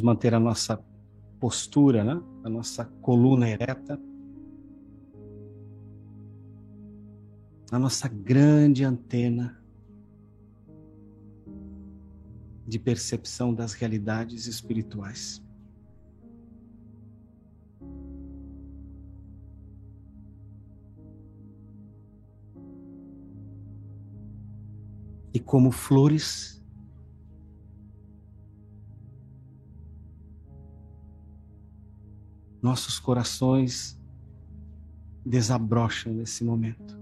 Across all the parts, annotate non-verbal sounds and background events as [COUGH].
Vamos manter a nossa postura, né? a nossa coluna ereta. A nossa grande antena de percepção das realidades espirituais. E como flores nossos corações desabrocham nesse momento.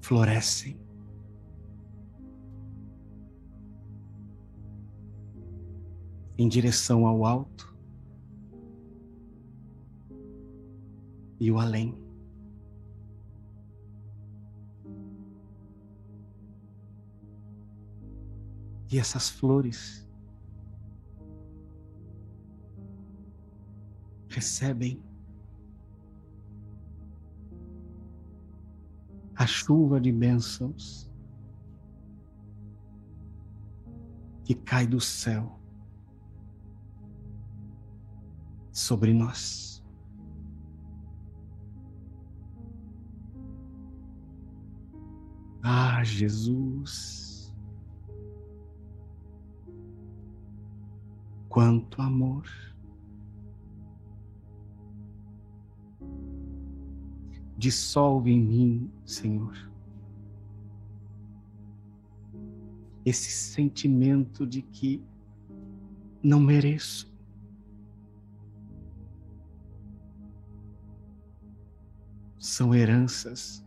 Florescem. Em direção ao alto e o além. E essas flores recebem a chuva de bênçãos que cai do céu sobre nós. Ah, Jesus. Quanto amor. Dissolve em mim, Senhor, esse sentimento de que não mereço. São heranças,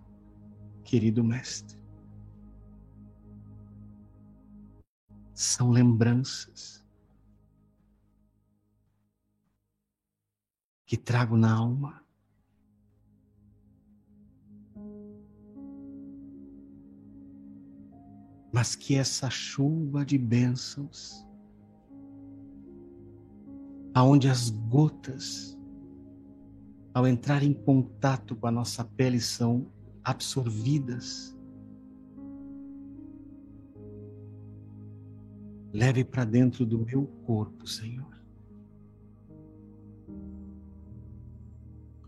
querido Mestre. São lembranças que trago na alma. Mas que essa chuva de bênçãos, aonde as gotas, ao entrar em contato com a nossa pele, são absorvidas, leve para dentro do meu corpo, Senhor.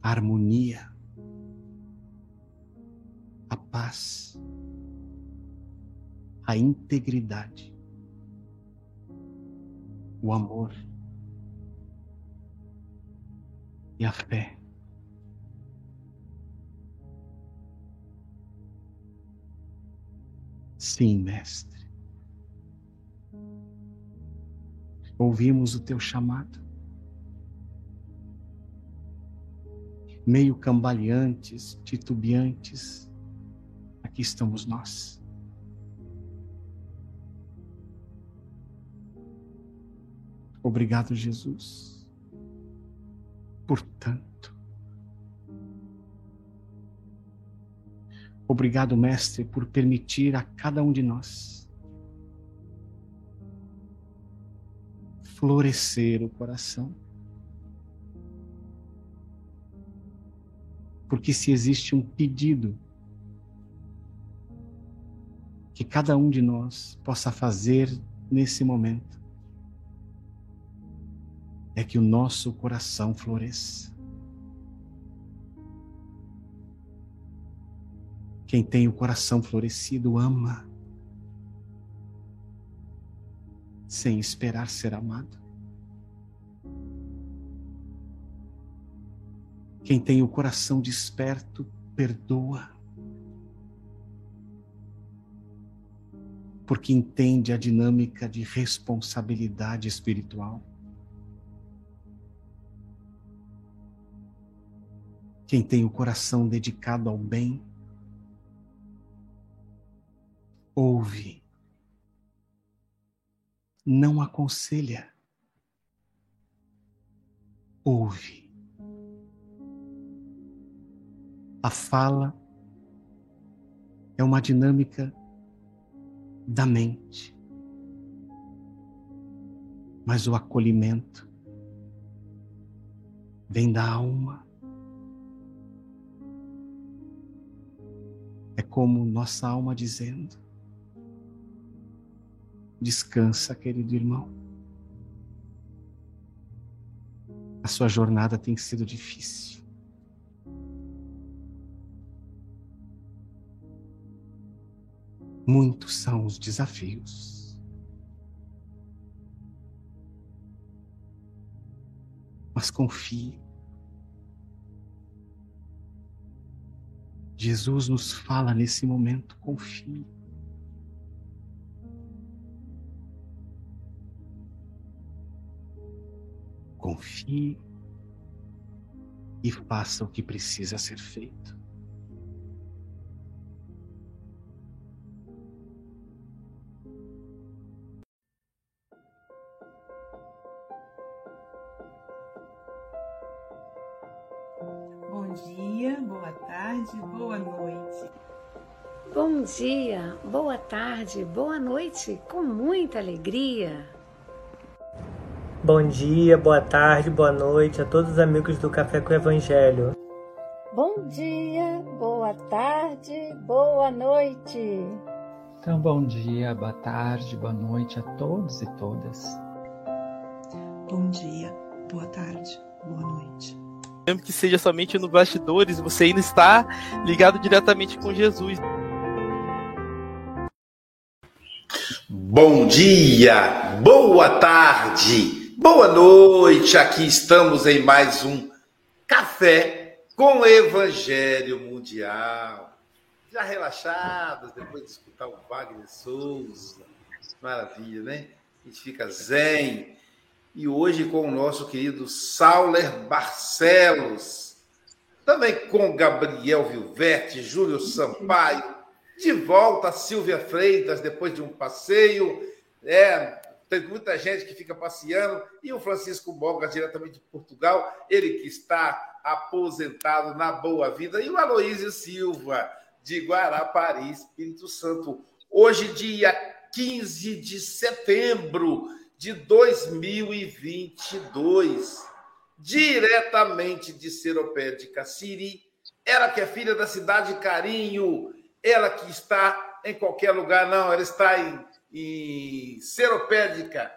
A harmonia, a paz, a integridade, o amor e a fé. Sim, Mestre. Ouvimos o teu chamado. Meio cambaleantes, titubeantes, aqui estamos nós. Obrigado, Jesus, por tanto. Obrigado, Mestre, por permitir a cada um de nós florescer o coração Porque se existe um pedido que cada um de nós possa fazer nesse momento, é que o nosso coração floresça. Quem tem o coração florescido ama, sem esperar ser amado. Quem tem o coração desperto, perdoa. Porque entende a dinâmica de responsabilidade espiritual. Quem tem o coração dedicado ao bem, ouve, não aconselha, ouve. A fala é uma dinâmica da mente, mas o acolhimento vem da alma. É como nossa alma dizendo: Descansa, querido irmão. A sua jornada tem sido difícil. Muitos são os desafios. Mas confie. Jesus nos fala nesse momento: confie. Confie e faça o que precisa ser feito. Tarde, boa noite, com muita alegria. Bom dia, boa tarde, boa noite a todos os amigos do Café com o Evangelho. Bom dia, boa tarde, boa noite. Então, bom dia, boa tarde, boa noite a todos e todas. Bom dia, boa tarde, boa noite. Mesmo que seja somente no bastidores, você ainda está ligado diretamente com Jesus. Bom dia, boa tarde, Boa noite, aqui estamos em mais um Café com Evangelho Mundial. Já relaxados, depois de escutar o Wagner Souza. Maravilha, né? A gente fica zen. E hoje com o nosso querido Sauler Barcelos. Também com Gabriel Vilverte, Júlio Sampaio. De volta a Silvia Freitas, depois de um passeio. É, tem muita gente que fica passeando. E o Francisco Boga, diretamente de Portugal, ele que está aposentado na boa vida. E o Aloísio Silva, de Guarapari, Espírito Santo. Hoje, dia 15 de setembro de 2022, diretamente de Seropé de Cassiri, ela que é filha da cidade de Carinho, ela que está em qualquer lugar, não, ela está em e Seropédica,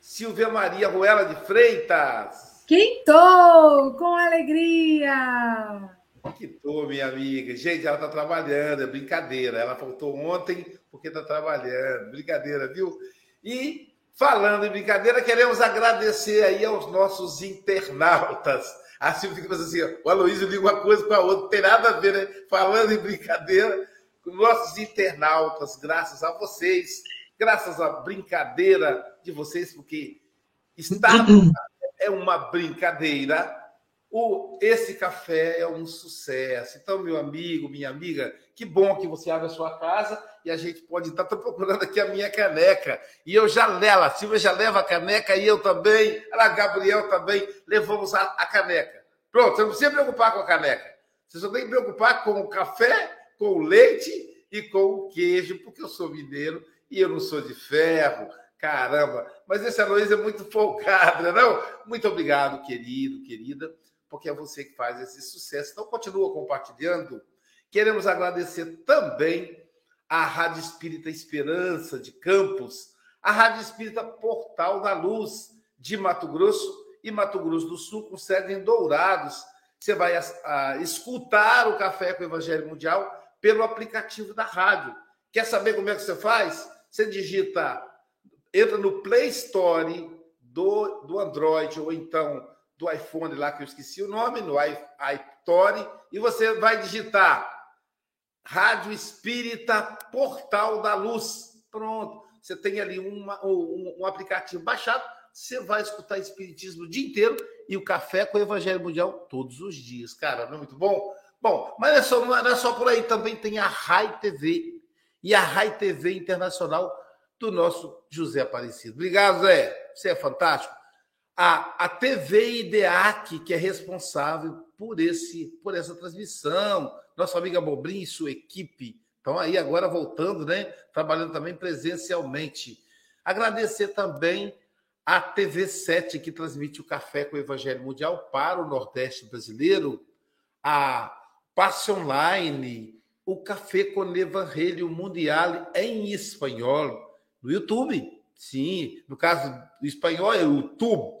Silvia Maria Ruela de Freitas. Quintou, com alegria! Quintou, minha amiga. Gente, ela está trabalhando, é brincadeira. Ela faltou ontem porque está trabalhando. Brincadeira, viu? E falando em brincadeira, queremos agradecer aí aos nossos internautas. A Silvia fica assim, o Aloysio liga uma coisa com a outra, não tem nada a ver, né? Falando em brincadeira, nossos internautas, graças a vocês, graças à brincadeira de vocês, porque está é uma brincadeira. O, esse café é um sucesso. Então, meu amigo, minha amiga, que bom que você abre a sua casa e a gente pode estar. Estou procurando aqui a minha caneca. E eu já levo, a Silvia já leva a caneca e eu também, a Gabriel também, levamos a, a caneca. Pronto, você não precisa preocupar com a caneca. Você só tem que preocupar com o café, com leite e com queijo, porque eu sou mineiro e eu não sou de ferro, caramba. Mas esse Aloysio é muito [LAUGHS] folgado, não? Muito obrigado, querido, querida, porque é você que faz esse sucesso. Então, continua compartilhando. Queremos agradecer também à Rádio Espírita Esperança de Campos, a Rádio Espírita Portal da Luz de Mato Grosso e Mato Grosso do Sul, com sede em Dourados. Você vai a, a, escutar o Café com o Evangelho Mundial pelo aplicativo da rádio. Quer saber como é que você faz? Você digita, entra no Play Store do, do Android ou então do iPhone lá, que eu esqueci o nome, no iStore, e você vai digitar Rádio Espírita Portal da Luz. Pronto. Você tem ali uma, um, um aplicativo baixado, você vai escutar Espiritismo o dia inteiro e o café com o Evangelho Mundial todos os dias. Cara, não é muito bom? Bom, mas não é só, não é só por aí, também tem a Rai TV e a Rai TV Internacional do nosso José Aparecido. Obrigado, Zé. Você é fantástico. A, a TV IDEAC, que é responsável por, esse, por essa transmissão. Nossa amiga Bobrinha e sua equipe estão aí agora voltando, né? Trabalhando também presencialmente. Agradecer também a TV 7, que transmite o Café com o Evangelho Mundial para o Nordeste brasileiro, a Passe Online, o Café com Evangelho Mundial em espanhol no YouTube. Sim, no caso do espanhol é o YouTube.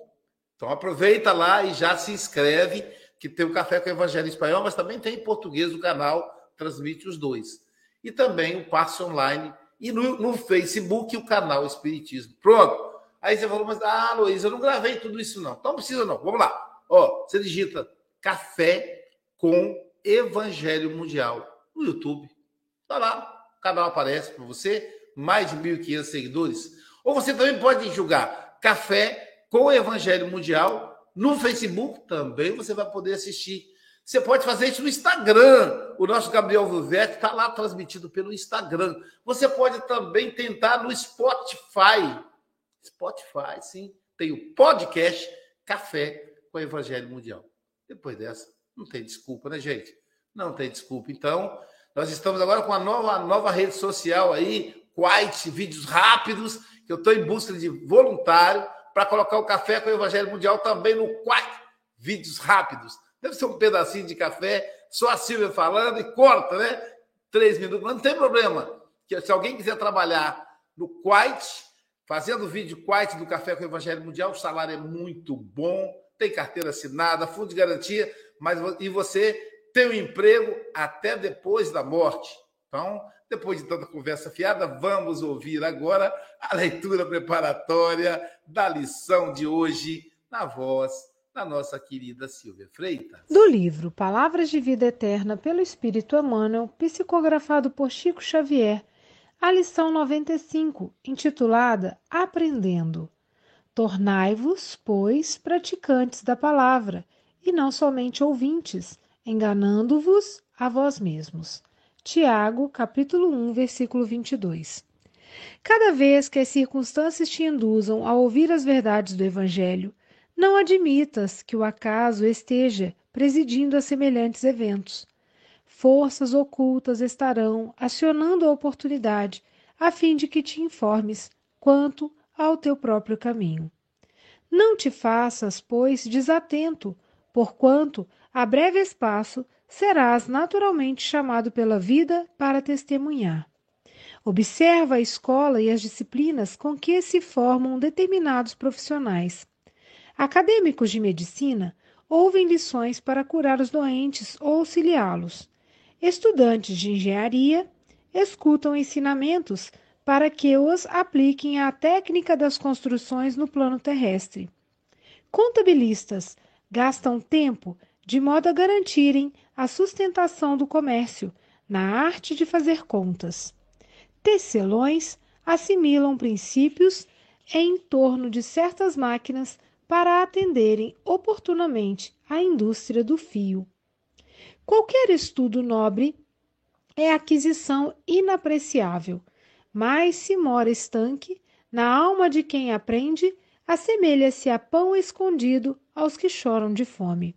Então aproveita lá e já se inscreve, que tem o Café com Evangelho em espanhol, mas também tem em português o canal, transmite os dois. E também o passe online e no, no Facebook o canal Espiritismo. Pronto. Aí você falou, mas, ah, Luiz, eu não gravei tudo isso não. Então não precisa não. Vamos lá. Ó, você digita Café com Evangelho Mundial no YouTube. Tá lá, o canal aparece para você, mais de 1.500 seguidores. Ou você também pode jogar Café com Evangelho Mundial no Facebook, também você vai poder assistir. Você pode fazer isso no Instagram. O nosso Gabriel Vilvete está lá transmitido pelo Instagram. Você pode também tentar no Spotify. Spotify, sim. Tem o podcast Café com Evangelho Mundial. Depois dessa, não tem desculpa, né, gente? Não tem desculpa. Então, nós estamos agora com a nova, nova rede social aí, Quite, vídeos rápidos, que eu estou em busca de voluntário para colocar o café com o Evangelho Mundial também no Quite, vídeos rápidos. Deve ser um pedacinho de café, só a Silvia falando e corta, né? Três minutos, mas não tem problema. Que se alguém quiser trabalhar no Quite, fazendo vídeo Quite do Café com o Evangelho Mundial, o salário é muito bom, tem carteira assinada, fundo de garantia, mas e você tem um emprego até depois da morte. Então, depois de tanta conversa fiada, vamos ouvir agora a leitura preparatória da lição de hoje, na voz da nossa querida Silvia Freitas. Do livro Palavras de Vida Eterna pelo Espírito Emmanuel, psicografado por Chico Xavier, a lição 95, intitulada Aprendendo. Tornai-vos, pois, praticantes da palavra, e não somente ouvintes enganando-vos a vós mesmos. Tiago, capítulo 1, versículo 22. Cada vez que as circunstâncias te induzam a ouvir as verdades do Evangelho, não admitas que o acaso esteja presidindo a semelhantes eventos. Forças ocultas estarão acionando a oportunidade a fim de que te informes quanto ao teu próprio caminho. Não te faças, pois, desatento, porquanto a breve espaço, serás naturalmente chamado pela vida para testemunhar. Observa a escola e as disciplinas com que se formam determinados profissionais. Acadêmicos de medicina ouvem lições para curar os doentes ou auxiliá-los. Estudantes de engenharia escutam ensinamentos para que os apliquem à técnica das construções no plano terrestre. Contabilistas gastam tempo de modo a garantirem a sustentação do comércio na arte de fazer contas. Tecelões assimilam princípios em torno de certas máquinas para atenderem oportunamente à indústria do fio. Qualquer estudo nobre é aquisição inapreciável, mas se mora estanque, na alma de quem aprende, assemelha-se a pão escondido aos que choram de fome.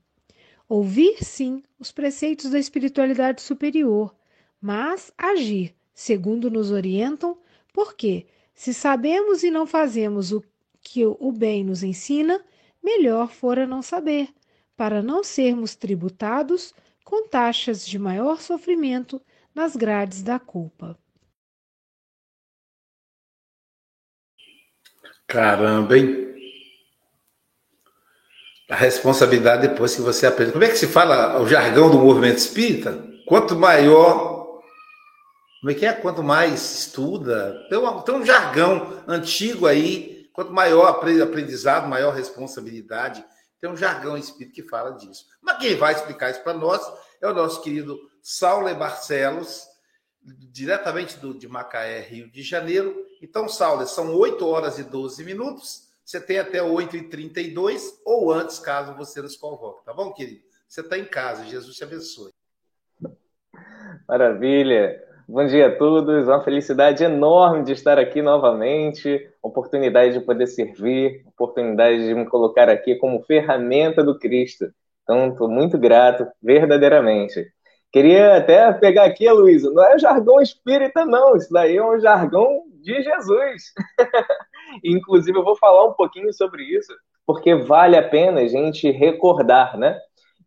Ouvir, sim, os preceitos da espiritualidade superior, mas agir segundo nos orientam, porque, se sabemos e não fazemos o que o bem nos ensina, melhor fora não saber, para não sermos tributados com taxas de maior sofrimento nas grades da culpa. Caramba, hein? A responsabilidade depois que você aprende. Como é que se fala o jargão do movimento espírita? Quanto maior. Como é que é? Quanto mais estuda. Tem um, tem um jargão antigo aí. Quanto maior aprendizado, maior responsabilidade. Tem um jargão espírita que fala disso. Mas quem vai explicar isso para nós é o nosso querido Saulo Barcelos, diretamente do, de Macaé, Rio de Janeiro. Então, Saulo, são 8 horas e 12 minutos. Você tem até 8h32 ou antes, caso você nos convoque, tá bom, querido? Você está em casa, Jesus te abençoe. Maravilha! Bom dia a todos, uma felicidade enorme de estar aqui novamente, oportunidade de poder servir, oportunidade de me colocar aqui como ferramenta do Cristo. Então, estou muito grato, verdadeiramente. Queria até pegar aqui, Luísa, não é jargão espírita, não, isso daí é um jargão de Jesus. [LAUGHS] Inclusive, eu vou falar um pouquinho sobre isso, porque vale a pena a gente recordar, né?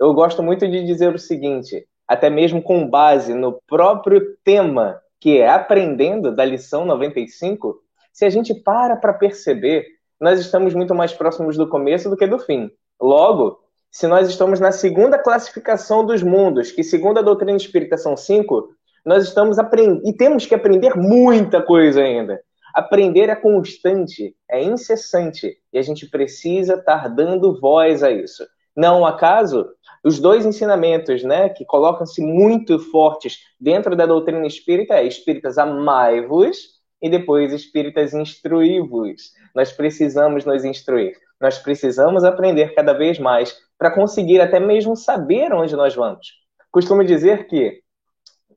Eu gosto muito de dizer o seguinte: até mesmo com base no próprio tema que é aprendendo da lição 95, se a gente para para perceber, nós estamos muito mais próximos do começo do que do fim. Logo, se nós estamos na segunda classificação dos mundos, que segundo a doutrina espírita são cinco, nós estamos aprendendo e temos que aprender muita coisa ainda. Aprender é constante, é incessante, e a gente precisa estar dando voz a isso. Não acaso, os dois ensinamentos, né, que colocam-se muito fortes dentro da doutrina espírita é espíritas amai-vos e depois espíritas instruí-vos. Nós precisamos nos instruir. Nós precisamos aprender cada vez mais para conseguir até mesmo saber onde nós vamos. Costumo dizer que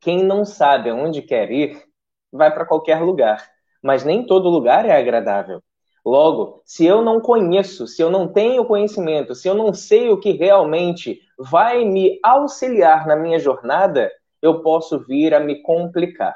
quem não sabe aonde quer ir, vai para qualquer lugar, mas nem todo lugar é agradável. Logo, se eu não conheço, se eu não tenho conhecimento, se eu não sei o que realmente vai me auxiliar na minha jornada, eu posso vir a me complicar.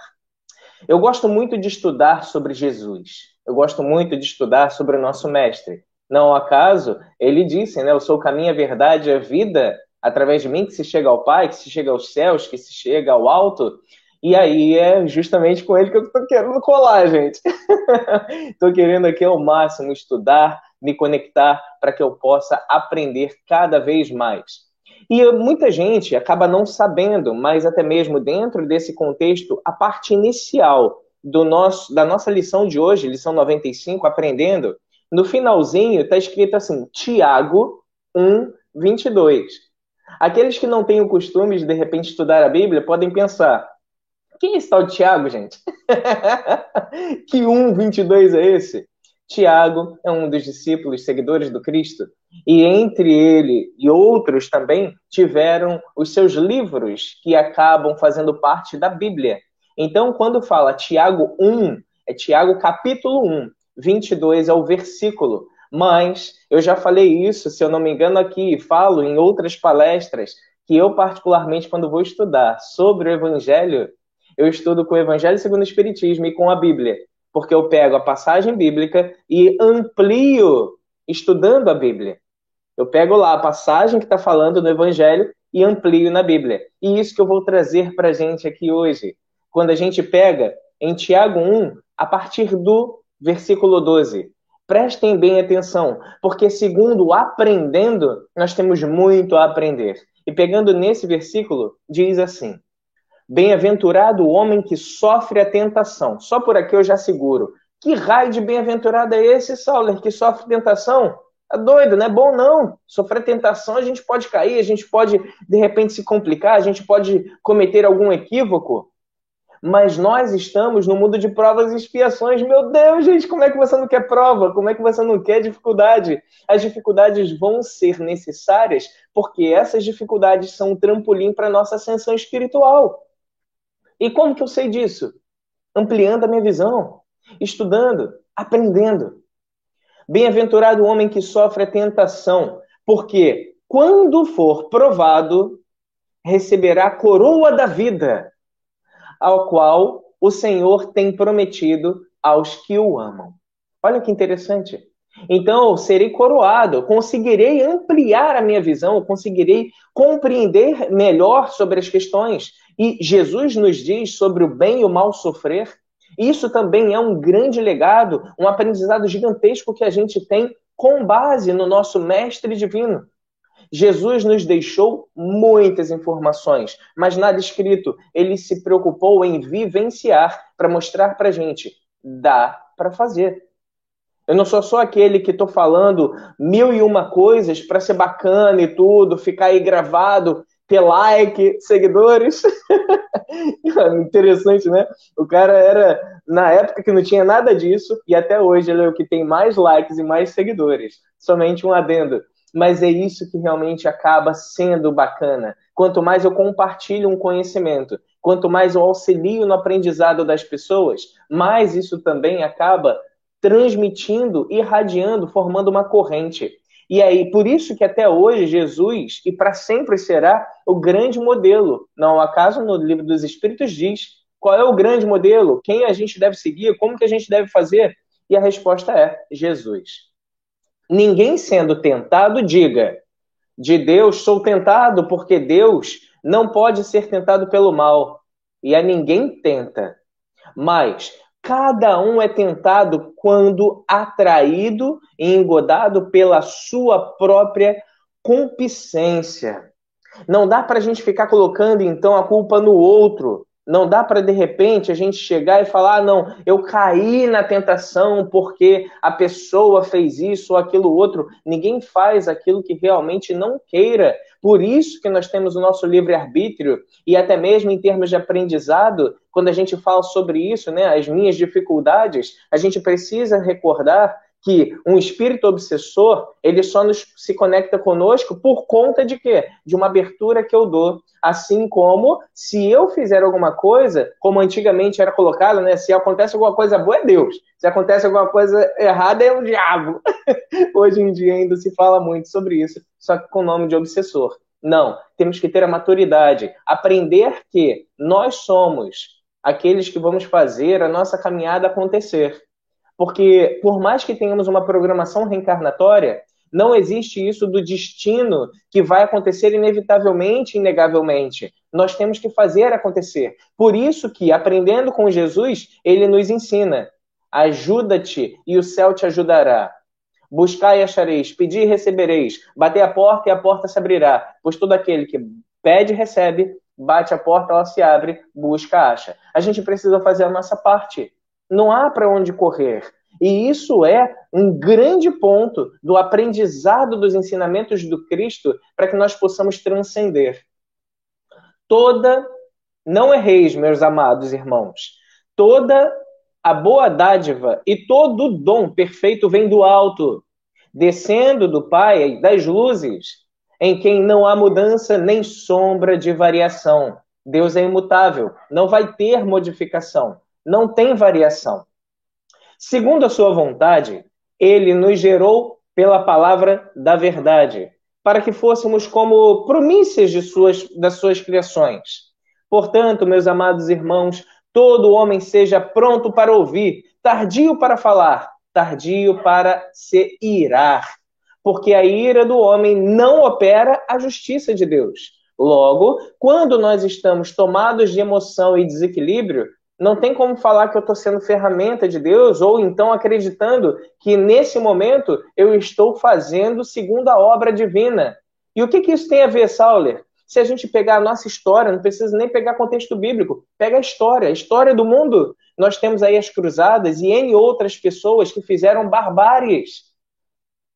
Eu gosto muito de estudar sobre Jesus. Eu gosto muito de estudar sobre o nosso mestre. Não acaso, ele disse, né? Eu sou o caminho, a verdade e a vida, através de mim que se chega ao Pai, que se chega aos céus, que se chega ao alto. E aí é justamente com ele que eu estou querendo colar, gente. [LAUGHS] Estou querendo aqui ao máximo estudar, me conectar para que eu possa aprender cada vez mais. E muita gente acaba não sabendo, mas até mesmo dentro desse contexto, a parte inicial do nosso, da nossa lição de hoje, lição 95, aprendendo, no finalzinho está escrito assim, Tiago 1, 22. Aqueles que não têm o costume de, de repente, estudar a Bíblia podem pensar, quem está o Tiago, gente? que 1, 22 é esse? Tiago [LAUGHS] é um dos discípulos seguidores do Cristo, e entre ele e outros também tiveram os seus livros que acabam fazendo parte da Bíblia. Então, quando fala Tiago 1, é Tiago capítulo 1, 22 é o versículo. Mas eu já falei isso, se eu não me engano, aqui, falo em outras palestras, que eu, particularmente, quando vou estudar sobre o Evangelho, eu estudo com o Evangelho segundo o Espiritismo e com a Bíblia. Porque eu pego a passagem bíblica e amplio estudando a Bíblia. Eu pego lá a passagem que está falando no Evangelho e amplio na Bíblia. E isso que eu vou trazer para a gente aqui hoje. Quando a gente pega em Tiago 1, a partir do versículo 12. Prestem bem atenção, porque segundo aprendendo, nós temos muito a aprender. E pegando nesse versículo, diz assim: Bem-aventurado o homem que sofre a tentação. Só por aqui eu já seguro. Que raio de bem-aventurado é esse, Sauler, que sofre tentação? Tá doido, não é bom não. Sofrer tentação, a gente pode cair, a gente pode de repente se complicar, a gente pode cometer algum equívoco mas nós estamos no mundo de provas e expiações. Meu Deus, gente, como é que você não quer prova? Como é que você não quer dificuldade? As dificuldades vão ser necessárias porque essas dificuldades são um trampolim para a nossa ascensão espiritual. E como que eu sei disso? Ampliando a minha visão, estudando, aprendendo. Bem-aventurado o homem que sofre a tentação, porque quando for provado, receberá a coroa da vida ao qual o Senhor tem prometido aos que o amam. Olha que interessante. Então, serei coroado, conseguirei ampliar a minha visão, conseguirei compreender melhor sobre as questões. E Jesus nos diz sobre o bem e o mal sofrer. Isso também é um grande legado, um aprendizado gigantesco que a gente tem com base no nosso Mestre Divino. Jesus nos deixou muitas informações, mas nada escrito. Ele se preocupou em vivenciar para mostrar para gente: dá para fazer. Eu não sou só aquele que estou falando mil e uma coisas para ser bacana e tudo, ficar aí gravado, ter like, seguidores. [LAUGHS] Interessante, né? O cara era, na época que não tinha nada disso, e até hoje ele é o que tem mais likes e mais seguidores. Somente um adendo mas é isso que realmente acaba sendo bacana. Quanto mais eu compartilho um conhecimento, quanto mais eu auxilio no aprendizado das pessoas, mais isso também acaba transmitindo, irradiando, formando uma corrente. E aí, por isso que até hoje Jesus, e para sempre será, o grande modelo. Não acaso no livro dos Espíritos diz qual é o grande modelo, quem a gente deve seguir, como que a gente deve fazer. E a resposta é Jesus. Ninguém sendo tentado diga: de Deus sou tentado, porque Deus não pode ser tentado pelo mal, e a ninguém tenta. Mas cada um é tentado quando atraído e engodado pela sua própria concupiscência. Não dá para a gente ficar colocando então a culpa no outro. Não dá para de repente a gente chegar e falar: ah, não, eu caí na tentação porque a pessoa fez isso ou aquilo outro. Ninguém faz aquilo que realmente não queira. Por isso que nós temos o nosso livre-arbítrio e até mesmo em termos de aprendizado, quando a gente fala sobre isso, né, as minhas dificuldades, a gente precisa recordar que um espírito obsessor, ele só nos, se conecta conosco por conta de quê? De uma abertura que eu dou. Assim como se eu fizer alguma coisa, como antigamente era colocado, né? Se acontece alguma coisa boa é Deus. Se acontece alguma coisa errada é o diabo. [LAUGHS] Hoje em dia ainda se fala muito sobre isso, só que com o nome de obsessor. Não, temos que ter a maturidade, aprender que nós somos aqueles que vamos fazer a nossa caminhada acontecer. Porque, por mais que tenhamos uma programação reencarnatória, não existe isso do destino que vai acontecer inevitavelmente, inegavelmente. Nós temos que fazer acontecer. Por isso que, aprendendo com Jesus, ele nos ensina: ajuda-te e o céu te ajudará. Buscai e achareis, pedi e recebereis, bater a porta e a porta se abrirá, pois todo aquele que pede recebe, bate a porta, ela se abre, busca, acha. A gente precisa fazer a nossa parte. Não há para onde correr. E isso é um grande ponto do aprendizado dos ensinamentos do Cristo para que nós possamos transcender. Toda, não erreis, meus amados irmãos, toda a boa dádiva e todo o dom perfeito vem do alto, descendo do Pai das luzes, em quem não há mudança nem sombra de variação. Deus é imutável, não vai ter modificação não tem variação. Segundo a sua vontade, ele nos gerou pela palavra da verdade, para que fôssemos como promícias de suas, das suas criações. Portanto, meus amados irmãos, todo homem seja pronto para ouvir, tardio para falar, tardio para se irar, porque a ira do homem não opera a justiça de Deus. Logo, quando nós estamos tomados de emoção e desequilíbrio, não tem como falar que eu estou sendo ferramenta de Deus ou então acreditando que nesse momento eu estou fazendo segundo a obra divina. E o que, que isso tem a ver, Sauler? Se a gente pegar a nossa história, não precisa nem pegar contexto bíblico, pega a história, a história do mundo. Nós temos aí as cruzadas e N outras pessoas que fizeram barbáries.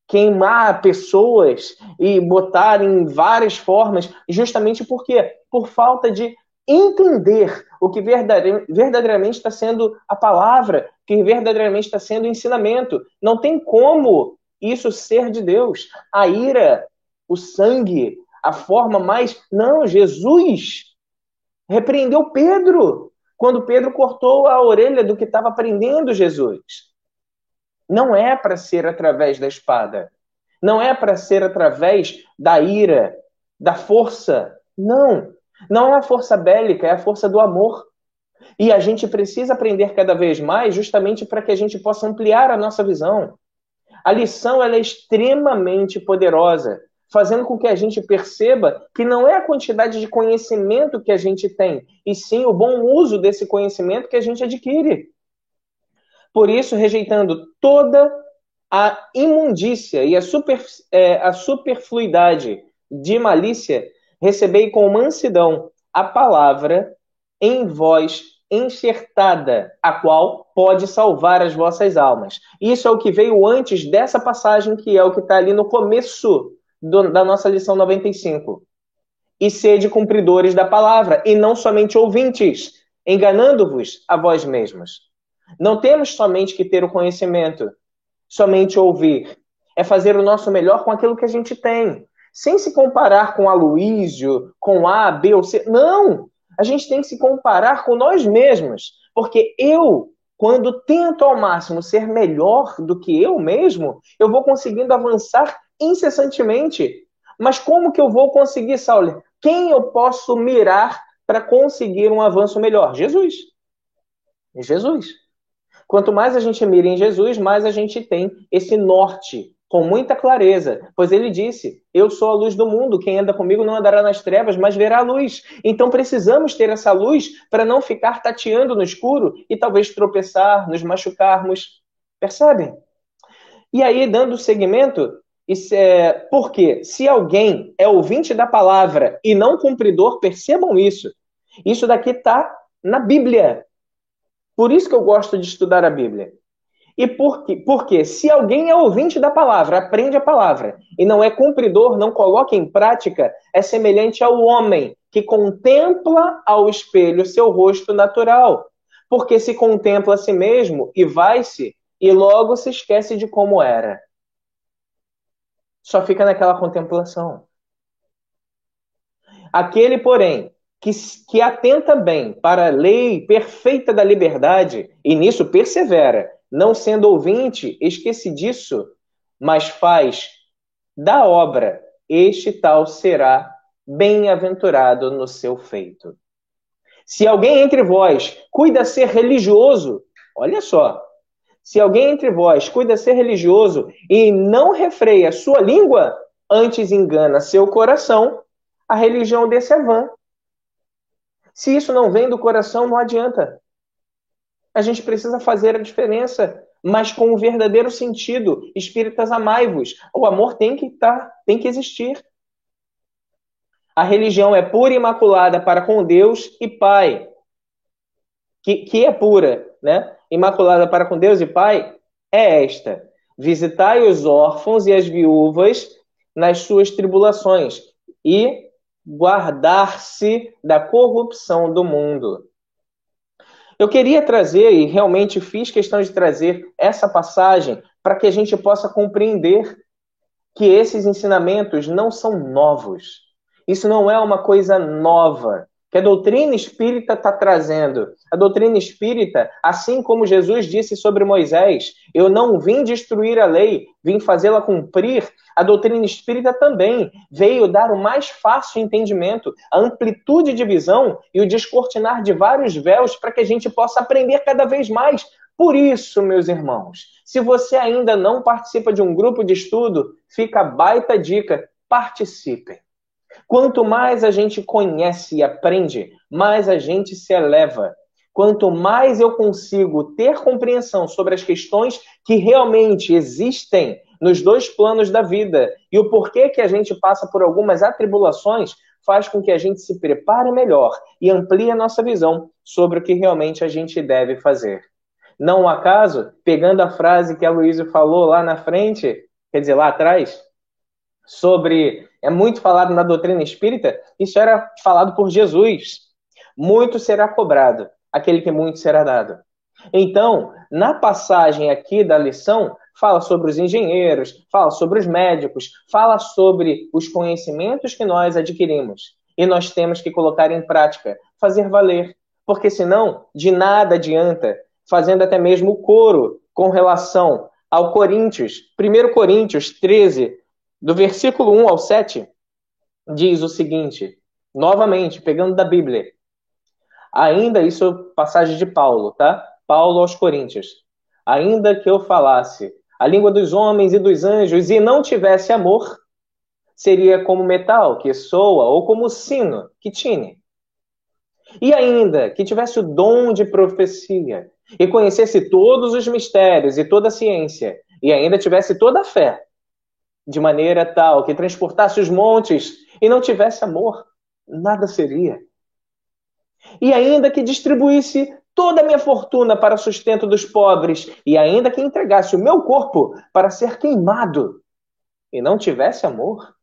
Queimar pessoas e botar em várias formas, justamente por quê? Por falta de entender o que verdadeiramente está sendo a palavra, o que verdadeiramente está sendo o ensinamento. Não tem como isso ser de Deus. A ira, o sangue, a forma mais. Não, Jesus repreendeu Pedro quando Pedro cortou a orelha do que estava prendendo Jesus. Não é para ser através da espada. Não é para ser através da ira, da força. Não. Não é a força bélica, é a força do amor. E a gente precisa aprender cada vez mais justamente para que a gente possa ampliar a nossa visão. A lição é extremamente poderosa, fazendo com que a gente perceba que não é a quantidade de conhecimento que a gente tem, e sim o bom uso desse conhecimento que a gente adquire. Por isso, rejeitando toda a imundícia e a, super, é, a superfluidade de malícia, recebei com mansidão a palavra em vós enxertada, a qual pode salvar as vossas almas. Isso é o que veio antes dessa passagem, que é o que está ali no começo do, da nossa lição 95. E sede cumpridores da palavra, e não somente ouvintes, enganando-vos a vós mesmos. Não temos somente que ter o conhecimento, somente ouvir. É fazer o nosso melhor com aquilo que a gente tem sem se comparar com Aloísio, com A, B ou C. Não! A gente tem que se comparar com nós mesmos. Porque eu, quando tento ao máximo ser melhor do que eu mesmo, eu vou conseguindo avançar incessantemente. Mas como que eu vou conseguir, Saulo? Quem eu posso mirar para conseguir um avanço melhor? Jesus. Jesus. Quanto mais a gente mira em Jesus, mais a gente tem esse norte com muita clareza, pois ele disse: Eu sou a luz do mundo, quem anda comigo não andará nas trevas, mas verá a luz. Então precisamos ter essa luz para não ficar tateando no escuro e talvez tropeçar, nos machucarmos. Percebem? E aí, dando seguimento, isso é, porque se alguém é ouvinte da palavra e não cumpridor, percebam isso. Isso daqui está na Bíblia. Por isso que eu gosto de estudar a Bíblia. E por quê? Porque se alguém é ouvinte da palavra, aprende a palavra, e não é cumpridor, não coloca em prática, é semelhante ao homem que contempla ao espelho seu rosto natural. Porque se contempla a si mesmo e vai-se, e logo se esquece de como era. Só fica naquela contemplação. Aquele, porém, que, que atenta bem para a lei perfeita da liberdade e nisso persevera, não sendo ouvinte, esquece disso, mas faz da obra, este tal será bem-aventurado no seu feito. Se alguém entre vós cuida ser religioso, olha só, se alguém entre vós cuida ser religioso e não refreia sua língua, antes engana seu coração, a religião desse é vã. Se isso não vem do coração, não adianta. A gente precisa fazer a diferença, mas com o verdadeiro sentido. Espíritas amai-vos. O amor tem que estar, tá, tem que existir. A religião é pura e imaculada para com Deus e Pai. Que, que é pura, né? Imaculada para com Deus e Pai é esta: visitai os órfãos e as viúvas nas suas tribulações e guardar-se da corrupção do mundo. Eu queria trazer, e realmente fiz questão de trazer essa passagem para que a gente possa compreender que esses ensinamentos não são novos. Isso não é uma coisa nova que a doutrina espírita está trazendo. A doutrina espírita, assim como Jesus disse sobre Moisés, eu não vim destruir a lei, vim fazê-la cumprir. A doutrina espírita também veio dar o mais fácil entendimento, a amplitude de visão e o descortinar de vários véus para que a gente possa aprender cada vez mais. Por isso, meus irmãos, se você ainda não participa de um grupo de estudo, fica baita dica: participe. Quanto mais a gente conhece e aprende, mais a gente se eleva. Quanto mais eu consigo ter compreensão sobre as questões que realmente existem nos dois planos da vida e o porquê que a gente passa por algumas atribulações, faz com que a gente se prepare melhor e amplie a nossa visão sobre o que realmente a gente deve fazer. Não acaso, pegando a frase que a Luísa falou lá na frente, quer dizer, lá atrás, sobre. É muito falado na doutrina espírita, isso era falado por Jesus. Muito será cobrado, aquele que muito será dado. Então, na passagem aqui da lição, fala sobre os engenheiros, fala sobre os médicos, fala sobre os conhecimentos que nós adquirimos. E nós temos que colocar em prática, fazer valer. Porque senão, de nada adianta, fazendo até mesmo o coro com relação ao Coríntios, 1 Coríntios 13, do versículo 1 ao 7, diz o seguinte, novamente, pegando da Bíblia. Ainda, isso é passagem de Paulo, tá? Paulo aos Coríntios. Ainda que eu falasse a língua dos homens e dos anjos e não tivesse amor, seria como metal que soa ou como sino que tine. E ainda que tivesse o dom de profecia e conhecesse todos os mistérios e toda a ciência, e ainda tivesse toda a fé, de maneira tal que transportasse os montes e não tivesse amor, nada seria. E ainda que distribuísse toda a minha fortuna para sustento dos pobres, e ainda que entregasse o meu corpo para ser queimado, e não tivesse amor,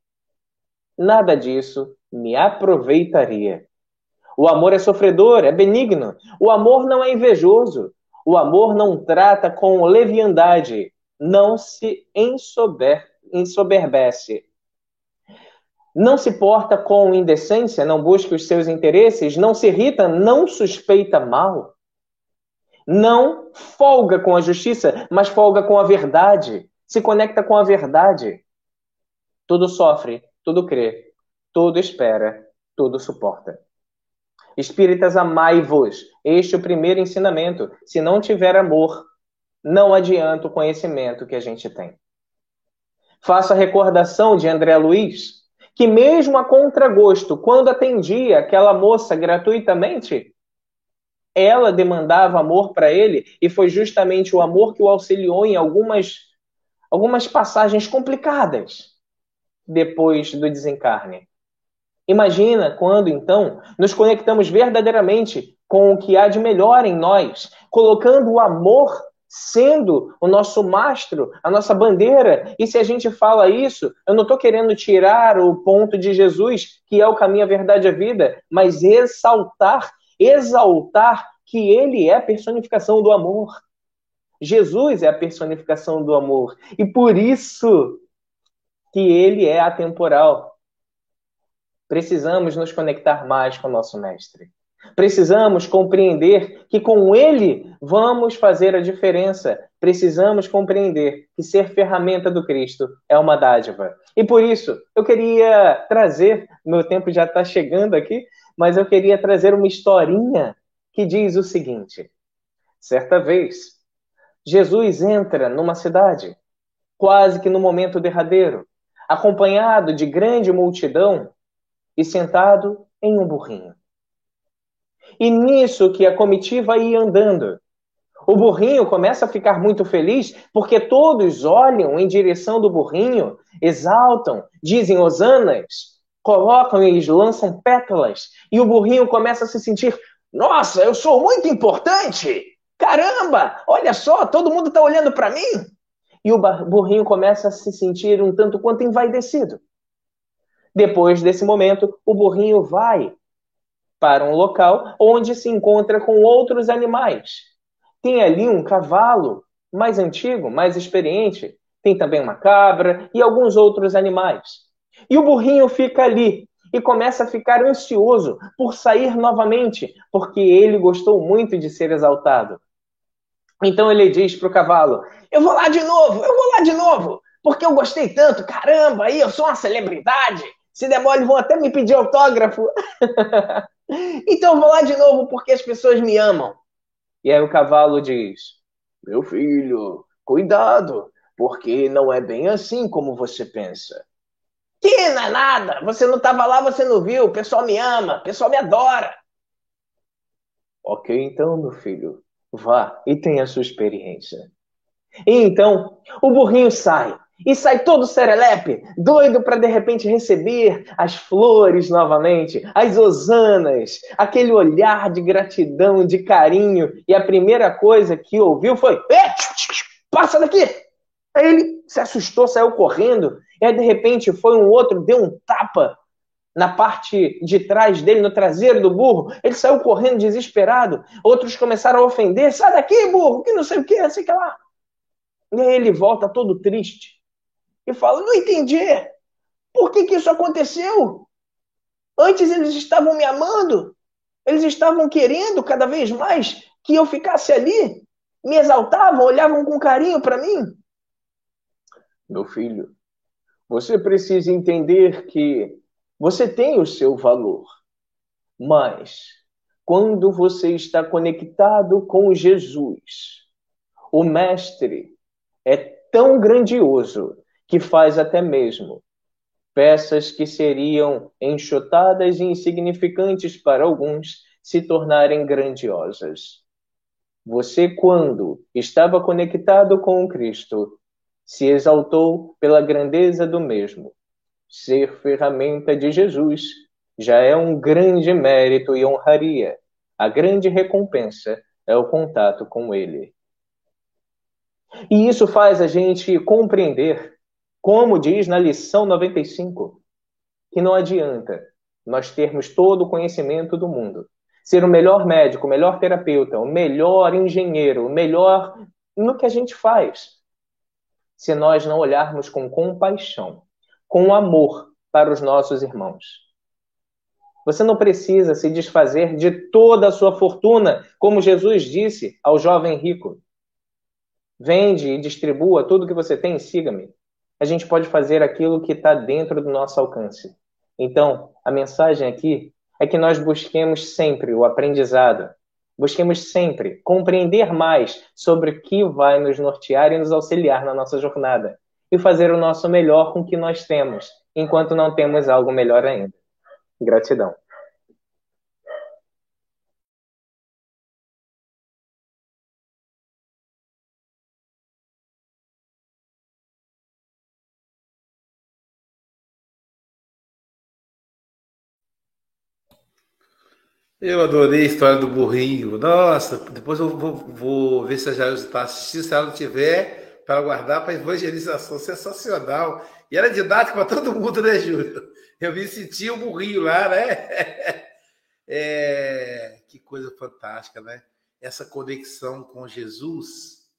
nada disso me aproveitaria. O amor é sofredor, é benigno. O amor não é invejoso. O amor não trata com leviandade, não se ensober, ensoberbece. Não se porta com indecência, não busca os seus interesses, não se irrita, não suspeita mal. Não folga com a justiça, mas folga com a verdade. Se conecta com a verdade. Tudo sofre, tudo crê, tudo espera, tudo suporta. Espíritas, amai-vos. Este é o primeiro ensinamento. Se não tiver amor, não adianta o conhecimento que a gente tem. Faço a recordação de André Luiz, que mesmo a contragosto, quando atendia aquela moça gratuitamente, ela demandava amor para ele e foi justamente o amor que o auxiliou em algumas algumas passagens complicadas depois do desencarne. Imagina quando, então, nos conectamos verdadeiramente com o que há de melhor em nós, colocando o amor sendo o nosso mastro, a nossa bandeira. E se a gente fala isso, eu não estou querendo tirar o ponto de Jesus, que é o caminho, a verdade e a vida, mas exaltar, exaltar que ele é a personificação do amor. Jesus é a personificação do amor. E por isso que ele é atemporal. Precisamos nos conectar mais com o nosso Mestre. Precisamos compreender que com ele vamos fazer a diferença. Precisamos compreender que ser ferramenta do Cristo é uma dádiva. E por isso, eu queria trazer, meu tempo já está chegando aqui, mas eu queria trazer uma historinha que diz o seguinte: certa vez, Jesus entra numa cidade, quase que no momento derradeiro, acompanhado de grande multidão e sentado em um burrinho. E nisso que a comitiva ia andando, o burrinho começa a ficar muito feliz porque todos olham em direção do burrinho, exaltam, dizem hosanas, colocam e lançam pétalas, e o burrinho começa a se sentir: Nossa, eu sou muito importante! Caramba, olha só, todo mundo está olhando para mim. E o burrinho começa a se sentir um tanto quanto envaidecido. Depois desse momento, o burrinho vai para um local onde se encontra com outros animais. Tem ali um cavalo mais antigo, mais experiente, tem também uma cabra e alguns outros animais. E o burrinho fica ali e começa a ficar ansioso por sair novamente, porque ele gostou muito de ser exaltado. Então ele diz para o cavalo: Eu vou lá de novo, eu vou lá de novo, porque eu gostei tanto, caramba, aí eu sou uma celebridade. Se demora, vão até me pedir autógrafo. [LAUGHS] então vou lá de novo porque as pessoas me amam. E aí o cavalo diz: Meu filho, cuidado, porque não é bem assim como você pensa. Que não é nada, você não estava lá, você não viu, o pessoal me ama, o pessoal me adora. Ok, então, meu filho, Vá e tenha a sua experiência. E então, o burrinho sai. E sai todo serelepe, doido para de repente receber as flores novamente, as osanas, aquele olhar de gratidão, de carinho. E a primeira coisa que ouviu foi: passa daqui! Aí ele se assustou, saiu correndo. E aí de repente foi um outro, deu um tapa na parte de trás dele, no traseiro do burro. Ele saiu correndo desesperado. Outros começaram a ofender: sai daqui, burro, que não sei o que, sei que lá. E aí ele volta todo triste e fala: não entendi. Por que, que isso aconteceu? Antes eles estavam me amando, eles estavam querendo cada vez mais que eu ficasse ali, me exaltavam, olhavam com carinho para mim. Meu filho, você precisa entender que você tem o seu valor, mas quando você está conectado com Jesus, o Mestre é tão grandioso que faz até mesmo peças que seriam enxotadas e insignificantes para alguns se tornarem grandiosas. Você, quando estava conectado com Cristo, se exaltou pela grandeza do mesmo ser ferramenta de Jesus já é um grande mérito e honraria. A grande recompensa é o contato com Ele. E isso faz a gente compreender, como diz na lição 95, que não adianta nós termos todo o conhecimento do mundo, ser o melhor médico, o melhor terapeuta, o melhor engenheiro, o melhor no que a gente faz, se nós não olharmos com compaixão com amor para os nossos irmãos. Você não precisa se desfazer de toda a sua fortuna, como Jesus disse ao jovem rico. Vende e distribua tudo que você tem e siga-me. A gente pode fazer aquilo que está dentro do nosso alcance. Então, a mensagem aqui é que nós busquemos sempre o aprendizado, busquemos sempre compreender mais sobre o que vai nos nortear e nos auxiliar na nossa jornada. e fazer o nosso melhor com o que nós temos, enquanto não temos algo melhor ainda. Gratidão. Eu adorei a história do burrinho. Nossa, depois eu vou, vou ver se a Jair está assistindo. Se ela não tiver, para guardar para evangelização. Sensacional. E era didático para todo mundo, né, Júlio? Eu me senti o um burrinho lá, né? [LAUGHS] É, que coisa fantástica, né? Essa conexão com Jesus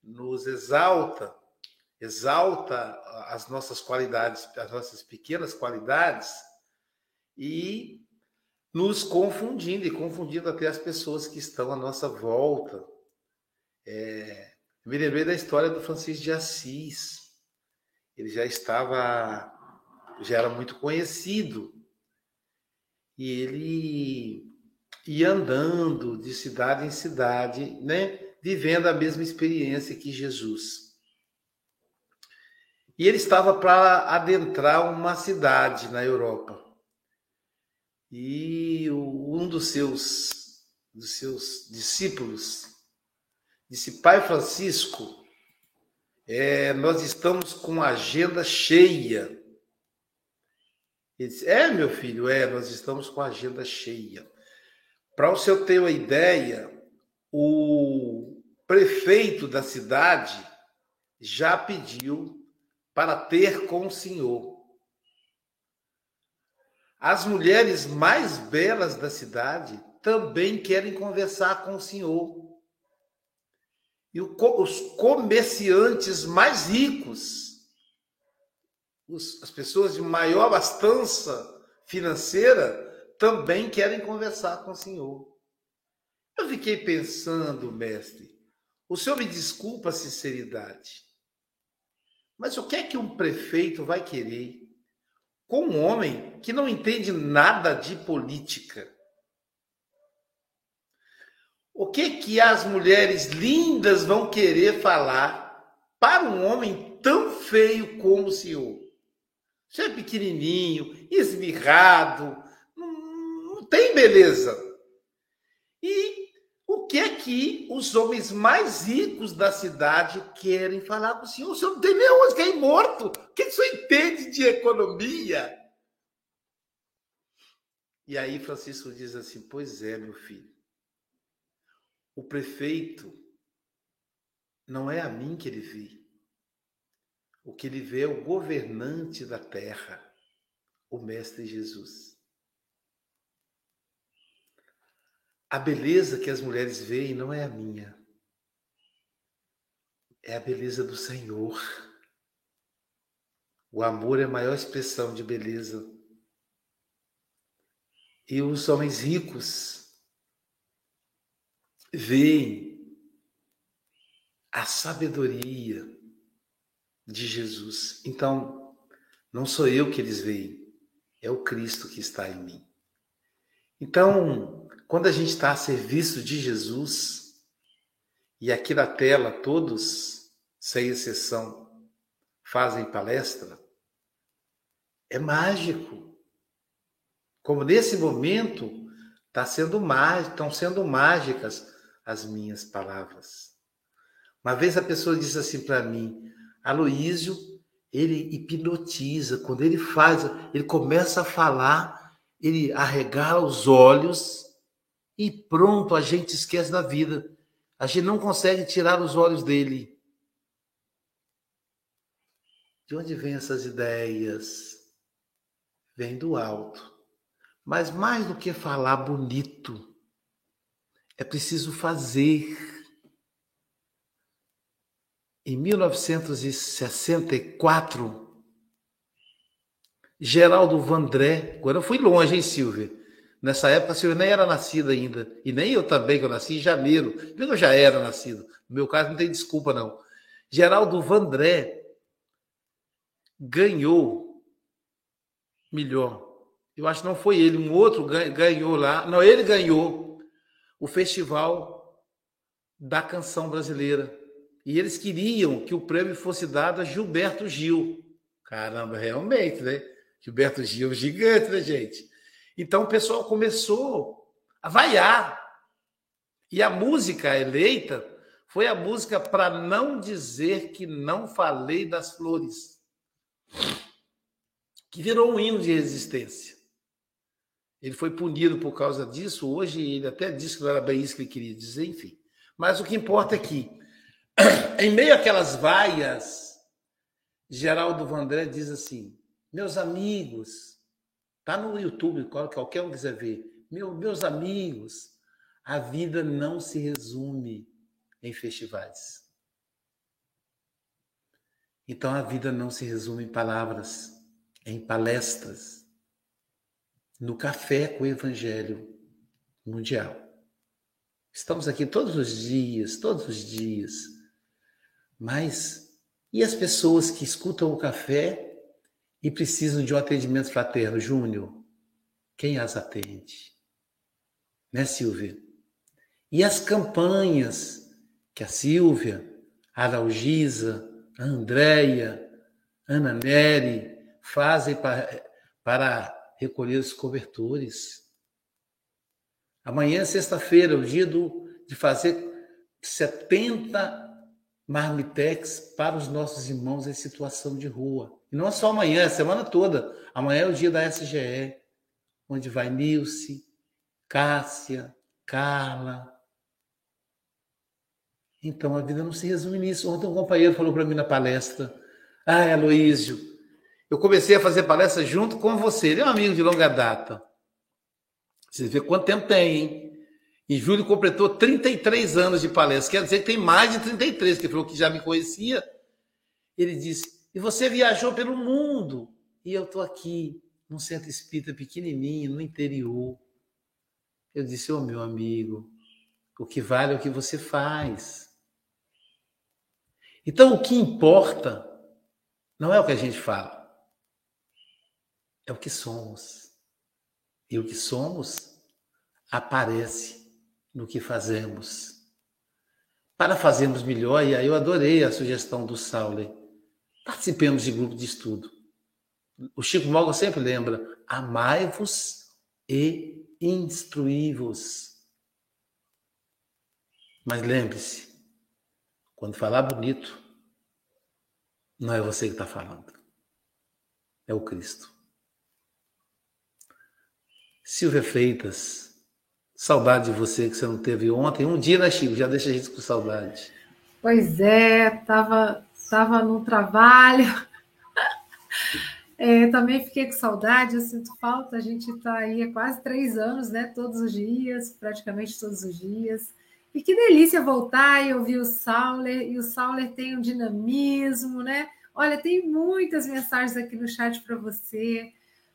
nos exalta, exalta as nossas qualidades, as nossas pequenas qualidades e nos confundindo e confundindo até as pessoas que estão à nossa volta. É, me lembrei da história do Francisco de Assis. Ele já estava, já era muito conhecido. E ele ia andando de cidade em cidade, né, vivendo a mesma experiência que Jesus. E ele estava para adentrar uma cidade na Europa. E um dos seus, dos seus discípulos disse: Pai Francisco, é, nós estamos com a agenda cheia. Ele disse: É, meu filho, é, nós estamos com a agenda cheia. Para o senhor ter uma ideia, o prefeito da cidade já pediu para ter com o senhor as mulheres mais belas da cidade também querem conversar com o senhor. E os comerciantes mais ricos, as pessoas de maior abastança financeira, também querem conversar com o senhor. Eu fiquei pensando, mestre, o senhor me desculpa a sinceridade, mas o que é que um prefeito vai querer com um homem que não entende nada de política. O que que as mulheres lindas vão querer falar para um homem tão feio como o senhor? Você é pequenininho, esmirrado, não, não tem beleza. E o que é que os homens mais ricos da cidade querem falar com o senhor? O senhor não tem nem onde cair morto. O que o senhor entende de economia? E aí Francisco diz assim: Pois é, meu filho. O prefeito não é a mim que ele vê. O que ele vê é o governante da terra, o Mestre Jesus. A beleza que as mulheres veem não é a minha. É a beleza do Senhor. O amor é a maior expressão de beleza. E os homens ricos veem a sabedoria de Jesus. Então, não sou eu que eles veem, é o Cristo que está em mim. Então, quando a gente está a serviço de Jesus, e aqui na tela todos, sem exceção, fazem palestra, é mágico. Como nesse momento tá sendo estão sendo mágicas as minhas palavras. Uma vez a pessoa disse assim para mim, Aloísio, ele hipnotiza, quando ele faz, ele começa a falar, ele arregala os olhos e pronto, a gente esquece da vida. A gente não consegue tirar os olhos dele. De onde vêm essas ideias? Vem do alto. Mas mais do que falar bonito, é preciso fazer. Em 1964, Geraldo Vandré, agora eu fui longe, hein, Silvia? Nessa época, a senhora nem era nascida ainda. E nem eu também, que eu nasci em janeiro. Eu já era nascido. No meu caso, não tem desculpa, não. Geraldo Vandré ganhou melhor. Eu acho que não foi ele, um outro ganhou lá. Não, ele ganhou o Festival da Canção Brasileira E eles queriam que o prêmio fosse dado a Gilberto Gil. Caramba, realmente, né? Gilberto Gil, gigante, né, gente? Então o pessoal começou a vaiar. E a música eleita foi a música para não dizer que não falei das flores, que virou um hino de resistência. Ele foi punido por causa disso. Hoje ele até disse que não era bem isso que ele queria dizer, enfim. Mas o que importa é que, [CLEARS THROAT] em meio àquelas vaias, Geraldo Vandré diz assim: meus amigos, tá no YouTube, qualquer um quiser ver. Meu, meus amigos, a vida não se resume em festivais. Então a vida não se resume em palavras, em palestras, no café com o Evangelho Mundial. Estamos aqui todos os dias, todos os dias. Mas e as pessoas que escutam o café e precisam de um atendimento fraterno, Júnior? Quem as atende? Né, Silvia? E as campanhas que a Silvia, a Aralgisa, a Andréia, Ana Nery fazem para, para recolher os cobertores. Amanhã, sexta-feira, é o dia do, de fazer 70 marmitex para os nossos irmãos em situação de rua. E não só amanhã, é a semana toda. Amanhã é o dia da SGE, onde vai Nilce, Cássia, Carla, então a vida não se resume nisso. Ontem um companheiro falou para mim na palestra: Ah, Aloísio, eu comecei a fazer palestra junto com você. Ele é um amigo de longa data. Você vê quanto tempo tem, hein? Em julho completou 33 anos de palestra. Quer dizer que tem mais de 33, que falou que já me conhecia. Ele disse: E você viajou pelo mundo. E eu estou aqui, num centro espírita pequenininho, no interior. Eu disse: Ô oh, meu amigo, o que vale é o que você faz. Então, o que importa não é o que a gente fala, é o que somos. E o que somos aparece no que fazemos. Para fazermos melhor, e aí eu adorei a sugestão do Sauler, participemos de grupo de estudo. O Chico Moga sempre lembra: amai-vos e instruí-vos. Mas lembre-se, quando falar bonito, não é você que está falando. É o Cristo. Silvia Freitas, saudade de você que você não teve ontem. Um dia, né, Chico? Já deixa a gente com saudade. Pois é, tava, tava no trabalho. [LAUGHS] É, também fiquei com saudade, eu sinto falta. A gente está aí há quase três anos, né? Todos os dias, praticamente todos os dias. E que delícia voltar e ouvir o Sauler, e o Sauler tem um dinamismo, né? Olha, tem muitas mensagens aqui no chat para você,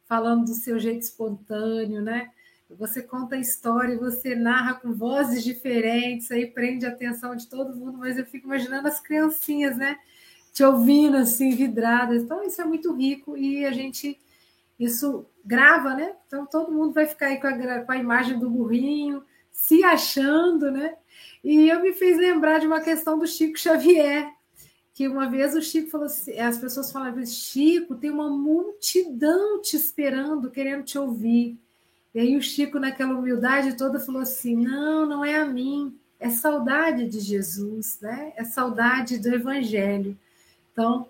falando do seu jeito espontâneo, né? Você conta a história, você narra com vozes diferentes, aí prende a atenção de todo mundo, mas eu fico imaginando as criancinhas, né? Te ouvindo assim, vidradas. Então, isso é muito rico e a gente, isso grava, né? Então, todo mundo vai ficar aí com a, com a imagem do burrinho, se achando, né? E eu me fiz lembrar de uma questão do Chico Xavier, que uma vez o Chico falou assim, as pessoas falavam, Chico, tem uma multidão te esperando, querendo te ouvir. E aí o Chico, naquela humildade toda, falou assim: não, não é a mim, é saudade de Jesus, né? É saudade do Evangelho. Então,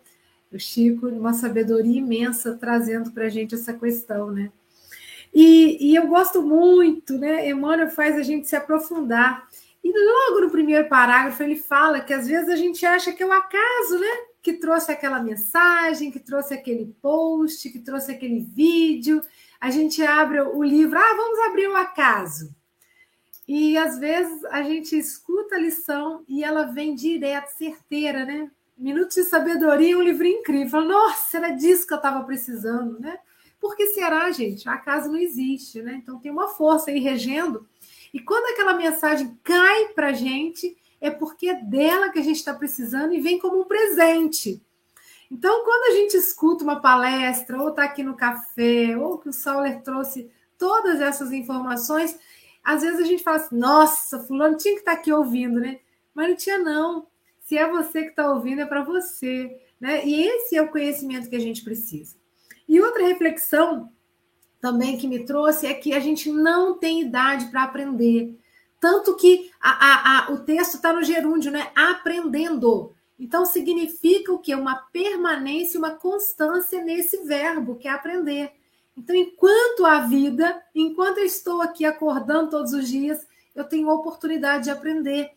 o Chico, uma sabedoria imensa, trazendo para a gente essa questão, né? E, e eu gosto muito, né? Emmanuel faz a gente se aprofundar. E logo no primeiro parágrafo ele fala que às vezes a gente acha que é o acaso, né? Que trouxe aquela mensagem, que trouxe aquele post, que trouxe aquele vídeo. A gente abre o livro, ah, vamos abrir o acaso. E às vezes a gente escuta a lição e ela vem direto, certeira, né? Minutos de Sabedoria, um livro incrível. Nossa, era disso que eu estava precisando, né? Por que será, gente? Acaso não existe, né? Então tem uma força aí regendo e quando aquela mensagem cai para a gente, é porque é dela que a gente está precisando e vem como um presente. Então, quando a gente escuta uma palestra, ou está aqui no café, ou que o Sauler trouxe todas essas informações, às vezes a gente fala assim, nossa, fulano tinha que estar tá aqui ouvindo, né? Mas não tinha, não. Se é você que está ouvindo, é para você. Né? E esse é o conhecimento que a gente precisa. E outra reflexão também que me trouxe é que a gente não tem idade para aprender. Tanto que a, a, a, o texto está no gerúndio, né? Aprendendo. Então, significa o quê? Uma permanência, uma constância nesse verbo, que é aprender. Então, enquanto há vida, enquanto eu estou aqui acordando todos os dias, eu tenho a oportunidade de aprender.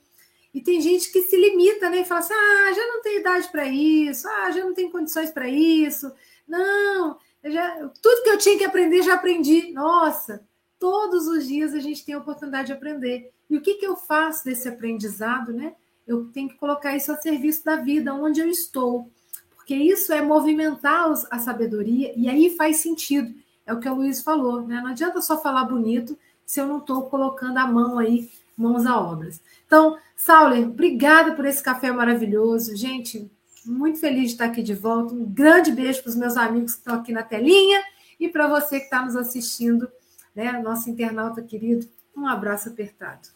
E tem gente que se limita, né? E fala assim: ah, já não tenho idade para isso, ah, já não tenho condições para isso. Não, já, tudo que eu tinha que aprender, já aprendi. Nossa, todos os dias a gente tem a oportunidade de aprender. E o que, que eu faço desse aprendizado, né? Eu tenho que colocar isso a serviço da vida, onde eu estou. Porque isso é movimentar a sabedoria, e aí faz sentido. É o que o Luiz falou, né? Não adianta só falar bonito se eu não estou colocando a mão aí, mãos a obras. Então, Sauler, obrigada por esse café maravilhoso. Gente, muito feliz de estar aqui de volta. Um grande beijo para os meus amigos que estão aqui na telinha e para você que está nos assistindo, né? Nosso internauta querido. Um abraço apertado.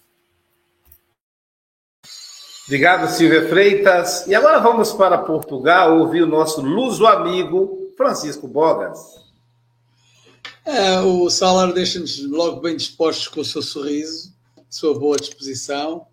Obrigado, Silvia Freitas. E agora vamos para Portugal ouvir o nosso luso amigo Francisco Bogas. É, o Salar deixa-nos logo bem dispostos com o seu sorriso, sua boa disposição.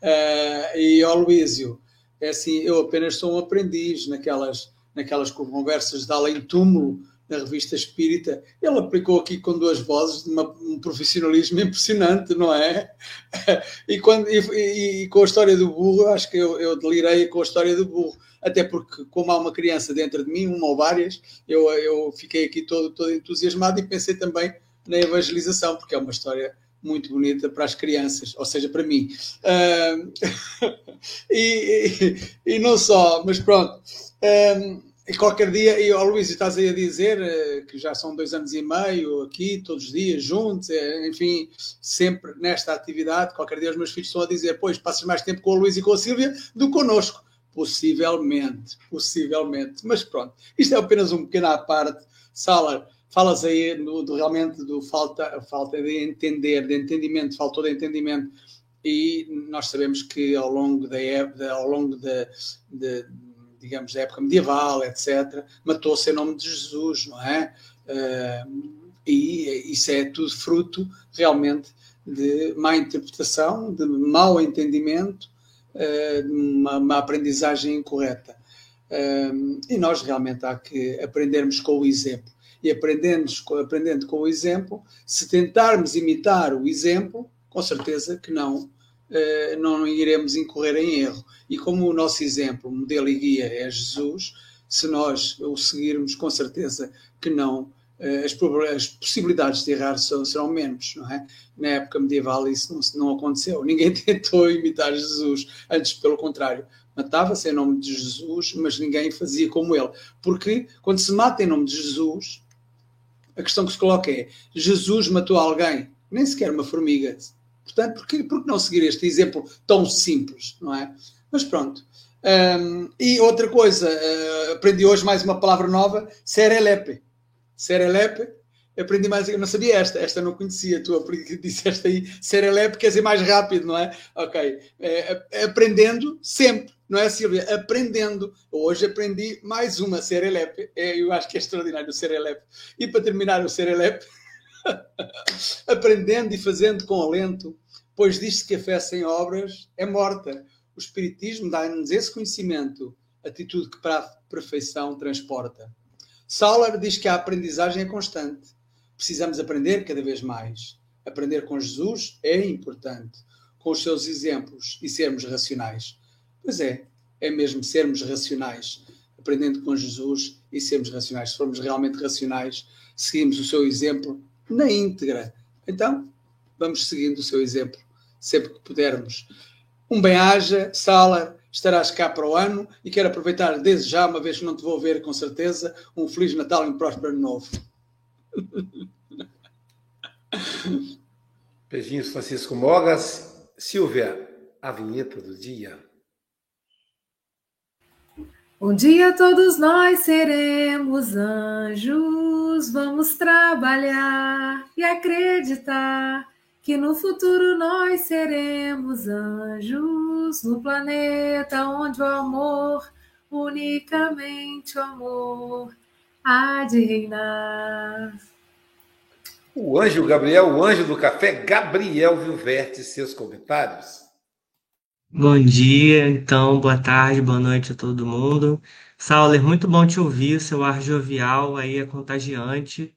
É, e ao Luísio, é assim, eu apenas sou um aprendiz naquelas, naquelas conversas de além túmulo na revista Espírita. Ele aplicou aqui com duas vozes, uma, um profissionalismo impressionante, não é? [LAUGHS] E, quando, e, e, com a história do burro, acho que eu, eu delirei com a história do burro até porque, como há uma criança dentro de mim, uma ou várias, eu, eu fiquei aqui todo, todo entusiasmado e pensei também na evangelização, porque é uma história muito bonita para as crianças, ou seja, para mim. [LAUGHS] E, e, e, não só, mas pronto. E qualquer dia, e ao Luís, estás aí a dizer uh, que já são dois anos e meio aqui, todos os dias, juntos, uh, enfim, sempre nesta atividade. Qualquer dia os meus filhos estão a dizer: Pois, passas mais tempo com o Luís e com a Sílvia do que connosco. Possivelmente, possivelmente. Mas pronto, isto é apenas um pequeno à parte. Salar, falas aí do, do, realmente do falta, falta de entender, de entendimento, faltou de entendimento. E nós sabemos que ao longo da época, ao longo de, de digamos, da época medieval, etc., matou-se em nome de Jesus, não é? Uh, e isso é tudo fruto realmente de má interpretação, de mau entendimento eh, uma, uma aprendizagem incorreta. Um, e nós realmente há que aprendermos com o exemplo. E aprendendo, aprendendo com o exemplo, se tentarmos imitar o exemplo, com certeza que não, uh, não iremos incorrer em erro. E como o nosso exemplo, modelo e guia é Jesus, se nós o seguirmos, com certeza que não eh, as, possibilidades de errar serão menos, não é? Na época medieval isso não, não aconteceu. [LAUGHS] Ninguém tentou imitar Jesus, antes pelo contrário. Matava-se em nome de Jesus, mas ninguém fazia como ele. Porque quando se mata em nome de Jesus, a questão que se coloca é: Jesus matou alguém, nem sequer uma formiga. Portanto, por que, não seguir este exemplo tão simples, não é? Mas pronto. Um, e outra coisa, uh, aprendi hoje mais uma palavra nova, serelepe Serelepe, aprendi mais, eu não sabia esta, esta não conhecia, tu [LAUGHS] disseste aí Serelepe, quer dizer mais rápido, não é? Ok, é, é, aprendendo sempre, não é Silvia? Aprendendo. Hoje aprendi mais uma Serelepe, é, eu acho que é extraordinário o Serelepe. E para terminar o Serelepe, [LAUGHS] aprendendo e fazendo com alento, pois diz-se que a fé sem obras é morta. O Espiritismo dá-nos esse conhecimento, atitude que para a perfeição transporta. Sauler diz que a aprendizagem é constante. Precisamos aprender cada vez mais. Aprender com Jesus é importante, com os seus exemplos e sermos racionais. Pois é, é mesmo sermos racionais, aprendendo com Jesus e sermos racionais. Se formos realmente racionais, seguimos o seu exemplo na íntegra. Então, vamos seguindo o seu exemplo sempre que pudermos. Um bem-aja, Sala, estarás cá para o ano e quero aproveitar desde já, uma vez que não te vou ver com certeza, um Feliz Natal e um próspero novo. [LAUGHS] Beijinhos, Francisco Mogas. Silvia, a vinheta do dia. Um dia todos nós seremos anjos, vamos trabalhar e acreditar que no futuro nós seremos anjos no planeta onde o amor, unicamente o amor, há de reinar. O anjo Gabriel, o anjo do café, Gabriel Vilverte, seus comentários. Bom dia, então, boa tarde, boa noite a todo mundo. Sauler, muito bom te ouvir, seu ar jovial aí é contagiante.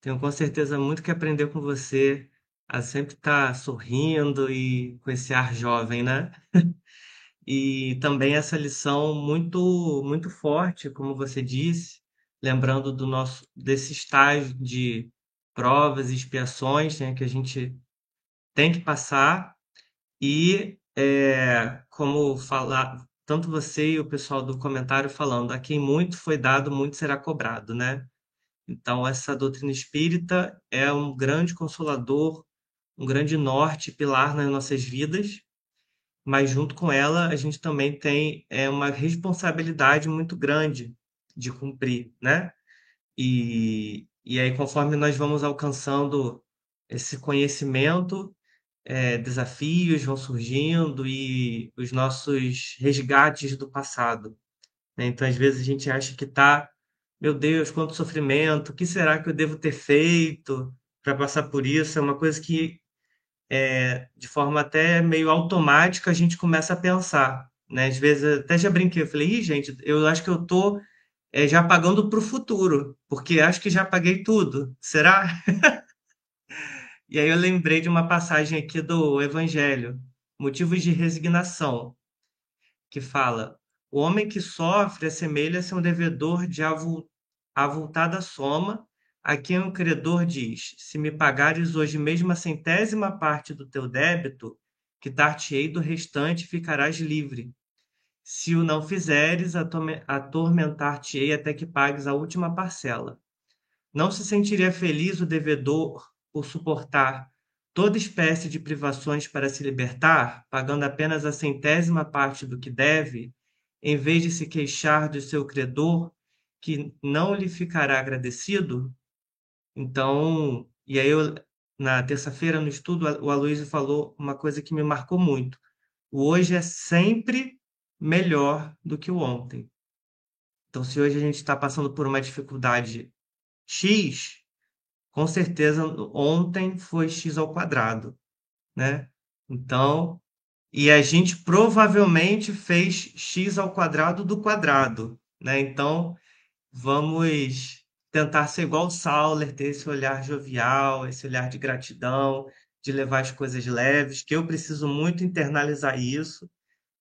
Tenho com certeza muito que aprender com você, a sempre estar sorrindo e com esse ar jovem, né? [LAUGHS] E também essa lição muito muito forte, como você disse, lembrando do nosso desse estágio de provas e expiações né, que a gente tem que passar. E é, como falar tanto você e o pessoal do comentário falando a quem muito foi dado muito será cobrado né? Então essa doutrina espírita é um grande consolador um grande norte pilar nas nossas vidas. Mas junto com ela a gente também tem é uma responsabilidade muito grande de cumprir né? E, e aí, conforme nós vamos alcançando esse conhecimento, é, desafios vão surgindo e os nossos resgates do passado. Né? Então, às vezes, a gente acha que está, meu Deus, quanto sofrimento, o que será que eu devo ter feito para passar por isso? É uma coisa que, é, de forma até meio automática, a gente começa a pensar. Né? Às vezes, até já brinquei, eu falei, Ih, gente, eu acho que eu estou é, já pagando para o futuro, porque acho que já paguei tudo. Será? [LAUGHS] e aí eu lembrei de uma passagem aqui do Evangelho, Motivos de Resignação, que fala: O homem que sofre assemelha-se a um devedor de avultada soma, a quem o credor diz: Se me pagares hoje mesmo a centésima parte do teu débito, quitar-te-ei do restante ficarás livre. Se o não fizeres, atormentar-te-ei até que pagues a última parcela. Não se sentiria feliz o devedor por suportar toda espécie de privações para se libertar, pagando apenas a centésima parte do que deve, em vez de se queixar do seu credor, que não lhe ficará agradecido? Então, e aí eu, na terça-feira no estudo, o Aloysio falou uma coisa que me marcou muito. O hoje é sempre melhor do que o ontem. Então, se hoje a gente está passando por uma dificuldade x, com certeza ontem foi x ao quadrado, né? Então, e a gente provavelmente fez x ao quadrado do quadrado, né? Então, vamos tentar ser igual o Sauler, ter esse olhar jovial, esse olhar de gratidão, de levar as coisas leves, que eu preciso muito internalizar isso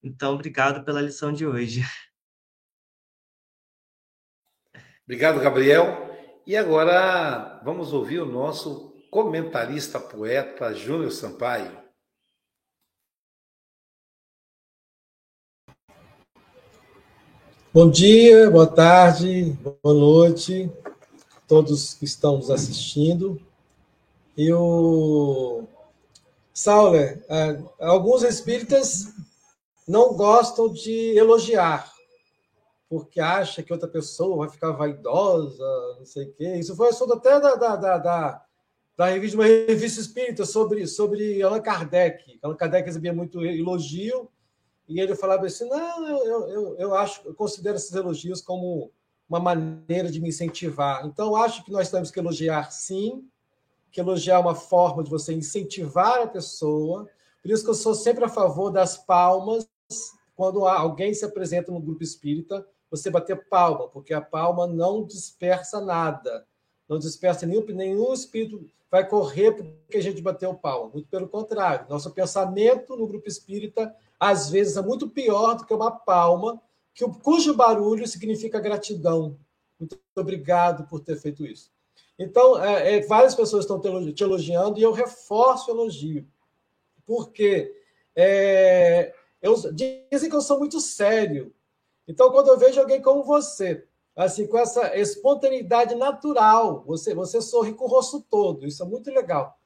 então, obrigado pela lição de hoje. Obrigado, Gabriel. E agora vamos ouvir o nosso comentarista poeta Júnior Sampaio. Bom dia, boa tarde, boa noite, todos que estão nos assistindo. Eu, Sauler, é, alguns espíritas não gostam de elogiar, porque acha que outra pessoa vai ficar vaidosa, não sei o quê. Isso foi assunto até da, da, da, da, da revista, uma revista espírita sobre, sobre Allan Kardec. Allan Kardec recebia muito elogio, e ele falava assim: não, eu, eu, eu acho, eu considero esses elogios como uma maneira de me incentivar. Então, acho que nós temos que elogiar sim, que elogiar é uma forma de você incentivar a pessoa. Por isso que eu sou sempre a favor das palmas quando alguém se apresenta no grupo espírita, você bater palma, porque a palma não dispersa nada, não dispersa nenhum, nenhum espírito vai correr porque a gente bateu palma. Muito pelo contrário, nosso pensamento no grupo espírita às vezes é muito pior do que uma palma, que, cujo barulho significa gratidão. Muito obrigado por ter feito isso. Então, é, é, várias pessoas estão te elogiando e eu reforço o elogio, porque é, eu, dizem que eu sou muito sério. Então, quando eu vejo alguém como você, assim, com essa espontaneidade natural, você, você sorri com o rosto todo, isso é muito legal.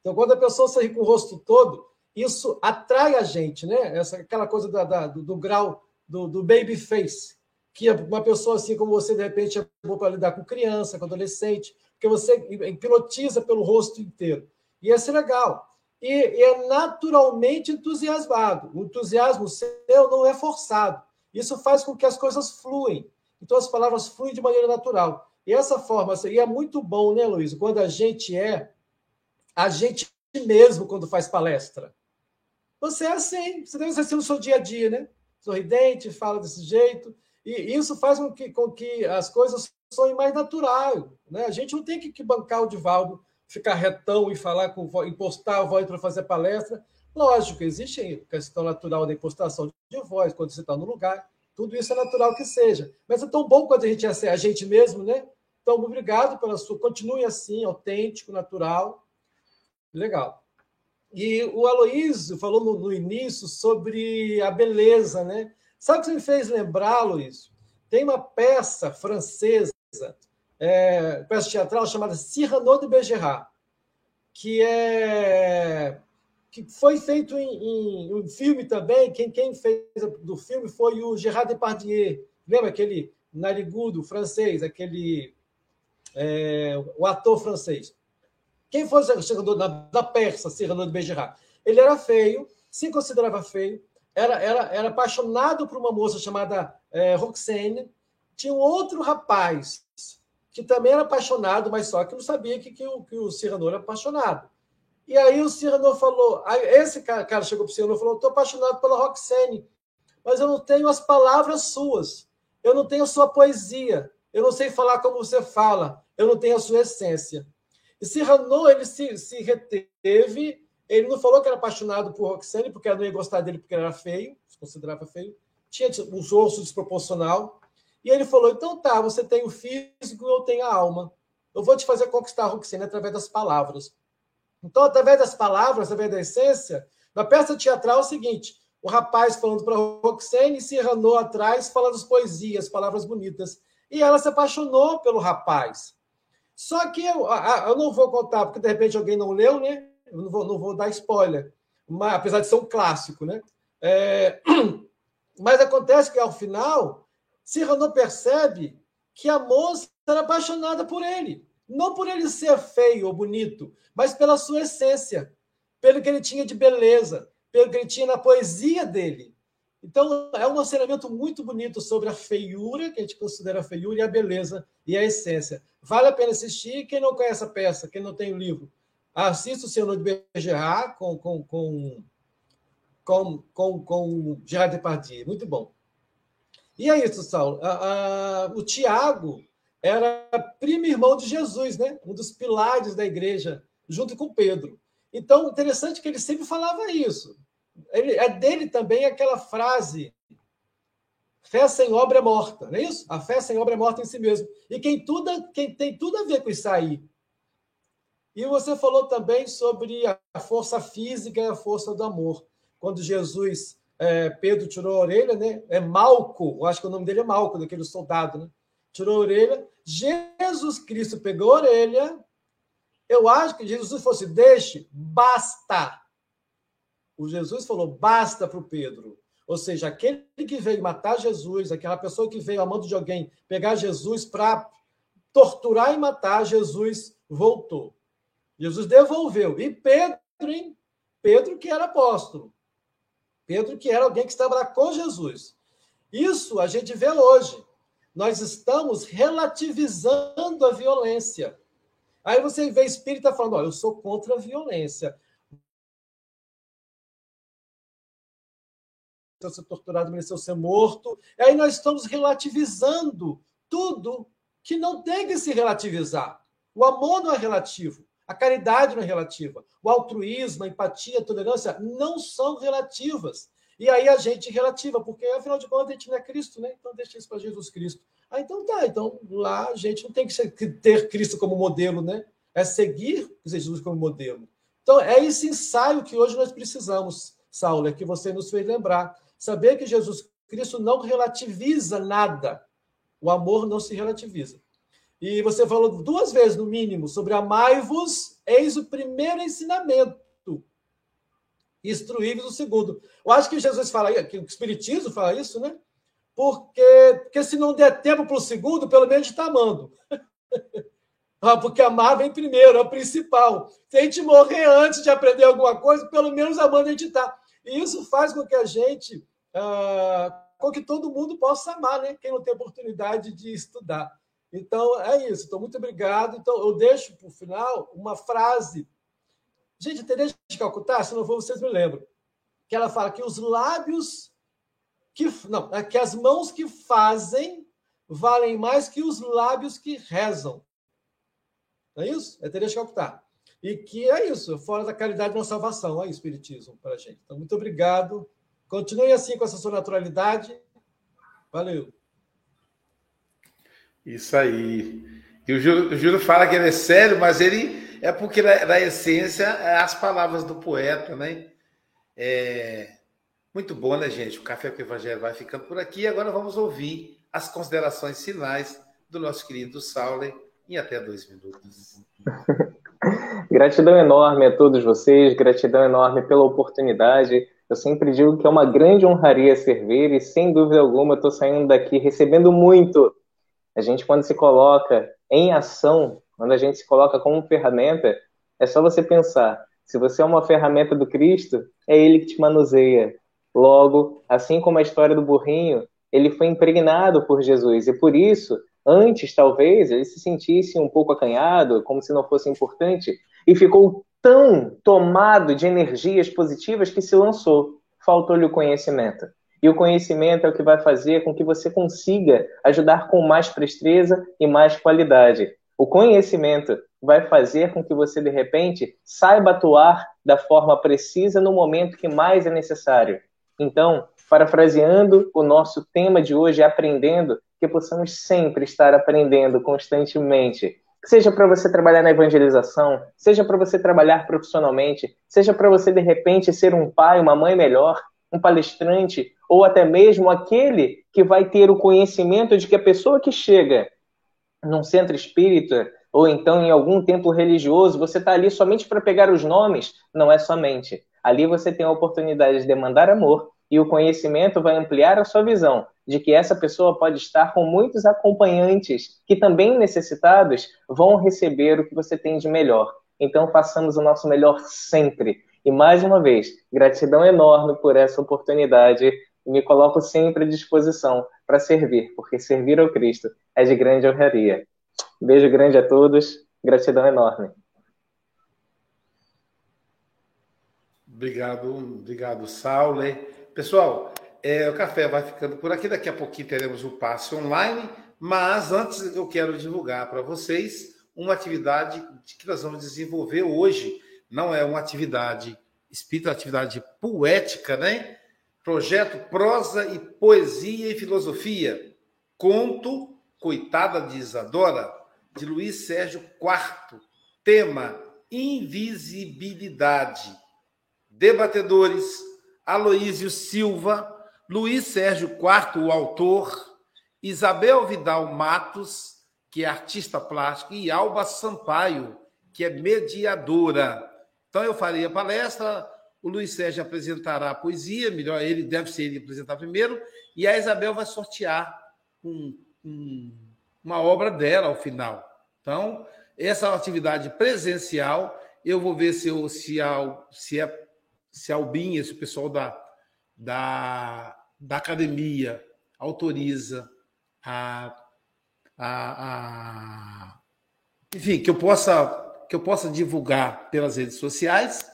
Então, quando a pessoa sorri com o rosto todo, isso atrai a gente, né? Essa, aquela coisa da, da, do, do, grau do, do baby face, que uma pessoa assim como você, de repente, é boa para lidar com criança, com adolescente, porque você hipnotiza pelo rosto inteiro. E isso é legal. E, e é naturalmente entusiasmado. O entusiasmo seu não é forçado. Isso faz com que as coisas fluem. Então as palavras fluem de maneira natural. E essa forma, e é muito bom, né, Luiz? Quando a gente é a gente mesmo quando faz palestra. Você é assim, você deve ser assim no seu dia a dia, né? Sorridente, fala desse jeito. E isso faz com que, com que as coisas soem mais natural. Né? A gente não tem que, que bancar o Divaldo, ficar retão e falar com impostar a voz para fazer palestra. Lógico, existe questão natural da impostação de voz quando você está no lugar. Tudo isso é natural que seja. Mas é tão bom quando a gente é a gente mesmo, né? Então, obrigado pela sua. Continue assim, autêntico, natural. Legal. E o Aloísio falou no, no, início sobre a beleza, né? Sabe o que me fez lembrar, Luiz? Tem uma peça francesa, é, peça teatral chamada Cyrano de Bergerac, que é que foi feito em, em, um filme também. Quem, quem fez do filme foi o Gerard Depardieu. Lembra aquele narigudo francês, aquele é, o ator francês? Quem foi o Cyrano da, da Persa, Cyrano de Bergerac? Ele era feio, se considerava feio, era, era, era apaixonado por uma moça chamada é, Roxane. Tinha um outro rapaz que também era apaixonado, mas só que não sabia que, que, o, que o Cyrano era apaixonado. E aí o Cyrano falou, esse cara, cara chegou para o Cyrano e falou, estou apaixonado pela Roxane, mas eu não tenho as palavras suas, eu não tenho sua poesia, eu não sei falar como você fala, eu não tenho a sua essência. E Cyrano, ele se, se reteve, ele não falou que era apaixonado por Roxane, porque ela não ia gostar dele porque ele era feio, se considerava feio, tinha os ossos desproporcional. E ele falou: então tá, você tem o físico, eu tenho a alma. Eu vou te fazer conquistar a Roxane através das palavras. Então, através das palavras, através da essência, na peça teatral é o seguinte: o rapaz falando para Roxane e Cyrano atrás falando as poesias, palavras bonitas. E ela se apaixonou pelo rapaz. Só que eu, eu não vou contar, porque de repente alguém não leu, né? Eu não vou, não vou dar spoiler, mas, apesar de ser um clássico, né? É, [CLEARS THROAT] mas acontece que ao final, Cyrano percebe que a moça era apaixonada por ele. Não por ele ser feio ou bonito, mas pela sua essência, pelo que ele tinha de beleza, pelo que ele tinha na poesia dele. Então, é um ensinamento muito bonito sobre a feiura, que a gente considera a feiura, e a beleza e a essência. Vale a pena assistir. Quem não conhece a peça, quem não tem o livro, assista o Senhor de Bergerac com, com, com, com, com, com Gerard Depardieu. Muito bom. E é isso, Saulo. o Tiago era primo irmão de Jesus, né? um dos pilares da igreja, junto com Pedro. Então, interessante que ele sempre falava isso. Ele, é dele também aquela frase: fé sem obra é morta, não é isso? A fé sem obra é morta em si mesmo. E quem, tudo, quem tem tudo a ver com isso aí. E você falou também sobre a força física e a força do amor. Quando Jesus, é, Pedro tirou a orelha, né? É Malco, eu acho que o nome dele é Malco, daquele soldado, né? Tirou a orelha. Jesus Cristo pegou a orelha. Eu acho que Jesus fosse, deixe, basta o Jesus falou basta para o Pedro. Ou seja, aquele que veio matar Jesus, aquela pessoa que veio amando de alguém pegar Jesus para torturar e matar, Jesus voltou. Jesus devolveu. E Pedro, hein? Pedro que era apóstolo. Pedro que era alguém que estava lá com Jesus. Isso a gente vê hoje. Nós estamos relativizando a violência. Aí você vê espírita falando: olha, eu sou contra a violência. mereceu ser torturado, mereceu ser morto. E aí nós estamos relativizando tudo que não tem que se relativizar. O amor não é relativo, a caridade não é relativa, o altruísmo, a empatia, a tolerância não são relativas. E aí a gente relativa, porque afinal de contas a gente não é Cristo, né? Então deixa isso para Jesus Cristo. Ah, então tá, então lá a gente não tem que ter Cristo como modelo, né? É seguir Jesus como modelo. Então é esse ensaio que hoje nós precisamos, Saulo, é que você nos fez lembrar. Saber que Jesus Cristo não relativiza nada. O amor não se relativiza. E você falou duas vezes, no mínimo, sobre amai-vos, eis o primeiro ensinamento. Instruí-vos o segundo. Eu acho que Jesus fala, que o Espiritismo fala isso, né? Porque, porque se não der tempo para o segundo, pelo menos está amando. [LAUGHS] Ah, porque amar vem primeiro, é o principal. Se a gente morrer antes de aprender alguma coisa, pelo menos amando a gente está. E isso faz com que a gente, ah, com que todo mundo possa amar, né? Quem não tem oportunidade de estudar. Então, é isso. Então, muito obrigado. Então, eu deixo para o final uma frase. Gente, Teresa de Calcutá, se não for, vocês me lembram. Que ela fala que os lábios que. Não, é que as mãos que fazem valem mais que os lábios que rezam. Não é isso? É Teresa de Calcutá. E que é isso, fora da caridade não salvação, é o Espiritismo para a gente. Então, muito obrigado. Continue assim com essa sua naturalidade. Valeu. Isso aí. E o Júlio, o Júlio fala que ele é sério, mas ele é porque, na, na essência, é as palavras do poeta, né? É, muito bom, né, gente? O Café com o Evangelho vai ficando por aqui. Agora vamos ouvir as considerações finais do nosso querido Sauler em até dois minutos. [LAUGHS] gratidão enorme a todos vocês, gratidão enorme pela oportunidade. Eu sempre digo que é uma grande honraria servir e, sem dúvida alguma, estou saindo daqui recebendo muito a gente, quando se coloca em ação, quando a gente se coloca como ferramenta, é só você pensar: se você é uma ferramenta do Cristo, é Ele que te manuseia. Logo, assim como a história do burrinho, ele foi impregnado por Jesus e por isso, antes talvez, ele se sentisse um pouco acanhado, como se não fosse importante, e ficou tão tomado de energias positivas que se lançou. Faltou-lhe o conhecimento. E o conhecimento é o que vai fazer com que você consiga ajudar com mais presteza e mais qualidade. O conhecimento vai fazer com que você, de repente, saiba atuar da forma precisa no momento que mais é necessário. Então, parafraseando o nosso tema de hoje, aprendendo, que possamos sempre estar aprendendo constantemente. Seja para você trabalhar na evangelização, seja para você trabalhar profissionalmente, seja para você, de repente, ser um pai, uma mãe melhor, um palestrante, ou até mesmo aquele que vai ter o conhecimento de que a pessoa que chega num centro espírita ou então em algum templo religioso, você está ali somente para pegar os nomes? Não é somente. Ali você tem a oportunidade de demandar amor e o conhecimento vai ampliar a sua visão de que essa pessoa pode estar com muitos acompanhantes que também necessitados vão receber o que você tem de melhor. Então façamos o nosso melhor sempre. E mais uma vez, gratidão enorme por essa oportunidade e me coloco sempre à disposição para servir, porque servir ao Cristo é de grande honraria. Beijo grande a todos, gratidão enorme. Obrigado, obrigado, Saulo. Pessoal, é, o café vai ficando por aqui. Daqui a pouquinho teremos o passe online, mas antes eu quero divulgar para vocês uma atividade que nós vamos desenvolver hoje. Não é uma atividade espírita, é uma atividade poética, né? Projeto Prosa e Poesia e Filosofia. Conto Coitada de Isadora, de Luiz Sérgio IV. Tema: Invisibilidade. Debatedores: Aloísio Silva, Luiz Sérgio IV, o autor, Isabel Vidal Matos, que é artista plástico, e Alba Sampaio, que é mediadora. Então eu farei a palestra, o Luiz Sérgio apresentará a poesia, melhor, ele deve ser ele apresentar primeiro, e a Isabel vai sortear um, um, uma obra dela ao final. Então, essa atividade presencial, eu vou ver se, eu, se, a, se, a, se a Albinha, se o pessoal da, da, da academia autoriza a, a, a, enfim, que eu possa que eu possa divulgar pelas redes sociais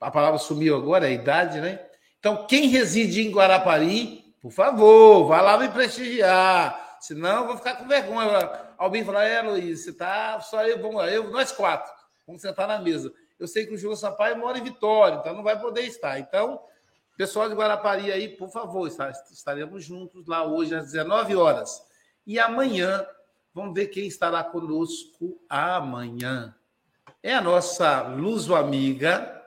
a palavra sumiu agora, é a idade, né? Então, quem reside em Guarapari, por favor, vá lá me prestigiar. Senão, eu vou ficar com vergonha. Alguém falar, é, Luiz, você tá só eu, vamos, eu, nós quatro, vamos sentar na mesa. Eu sei que o Júlio Sampaio mora em Vitória, então não vai poder estar. Então, pessoal de Guarapari aí, por favor, estaremos juntos lá hoje às 19 horas. E amanhã, vamos ver quem estará conosco amanhã. É a nossa Luso amiga,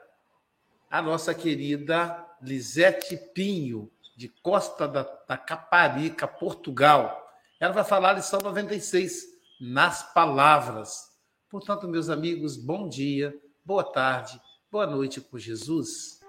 a nossa querida Lisete Pinho, de Costa da, da Caparica, Portugal. Ela vai falar a lição 96, nas palavras. Portanto, meus amigos, bom dia, boa tarde, boa noite com Jesus.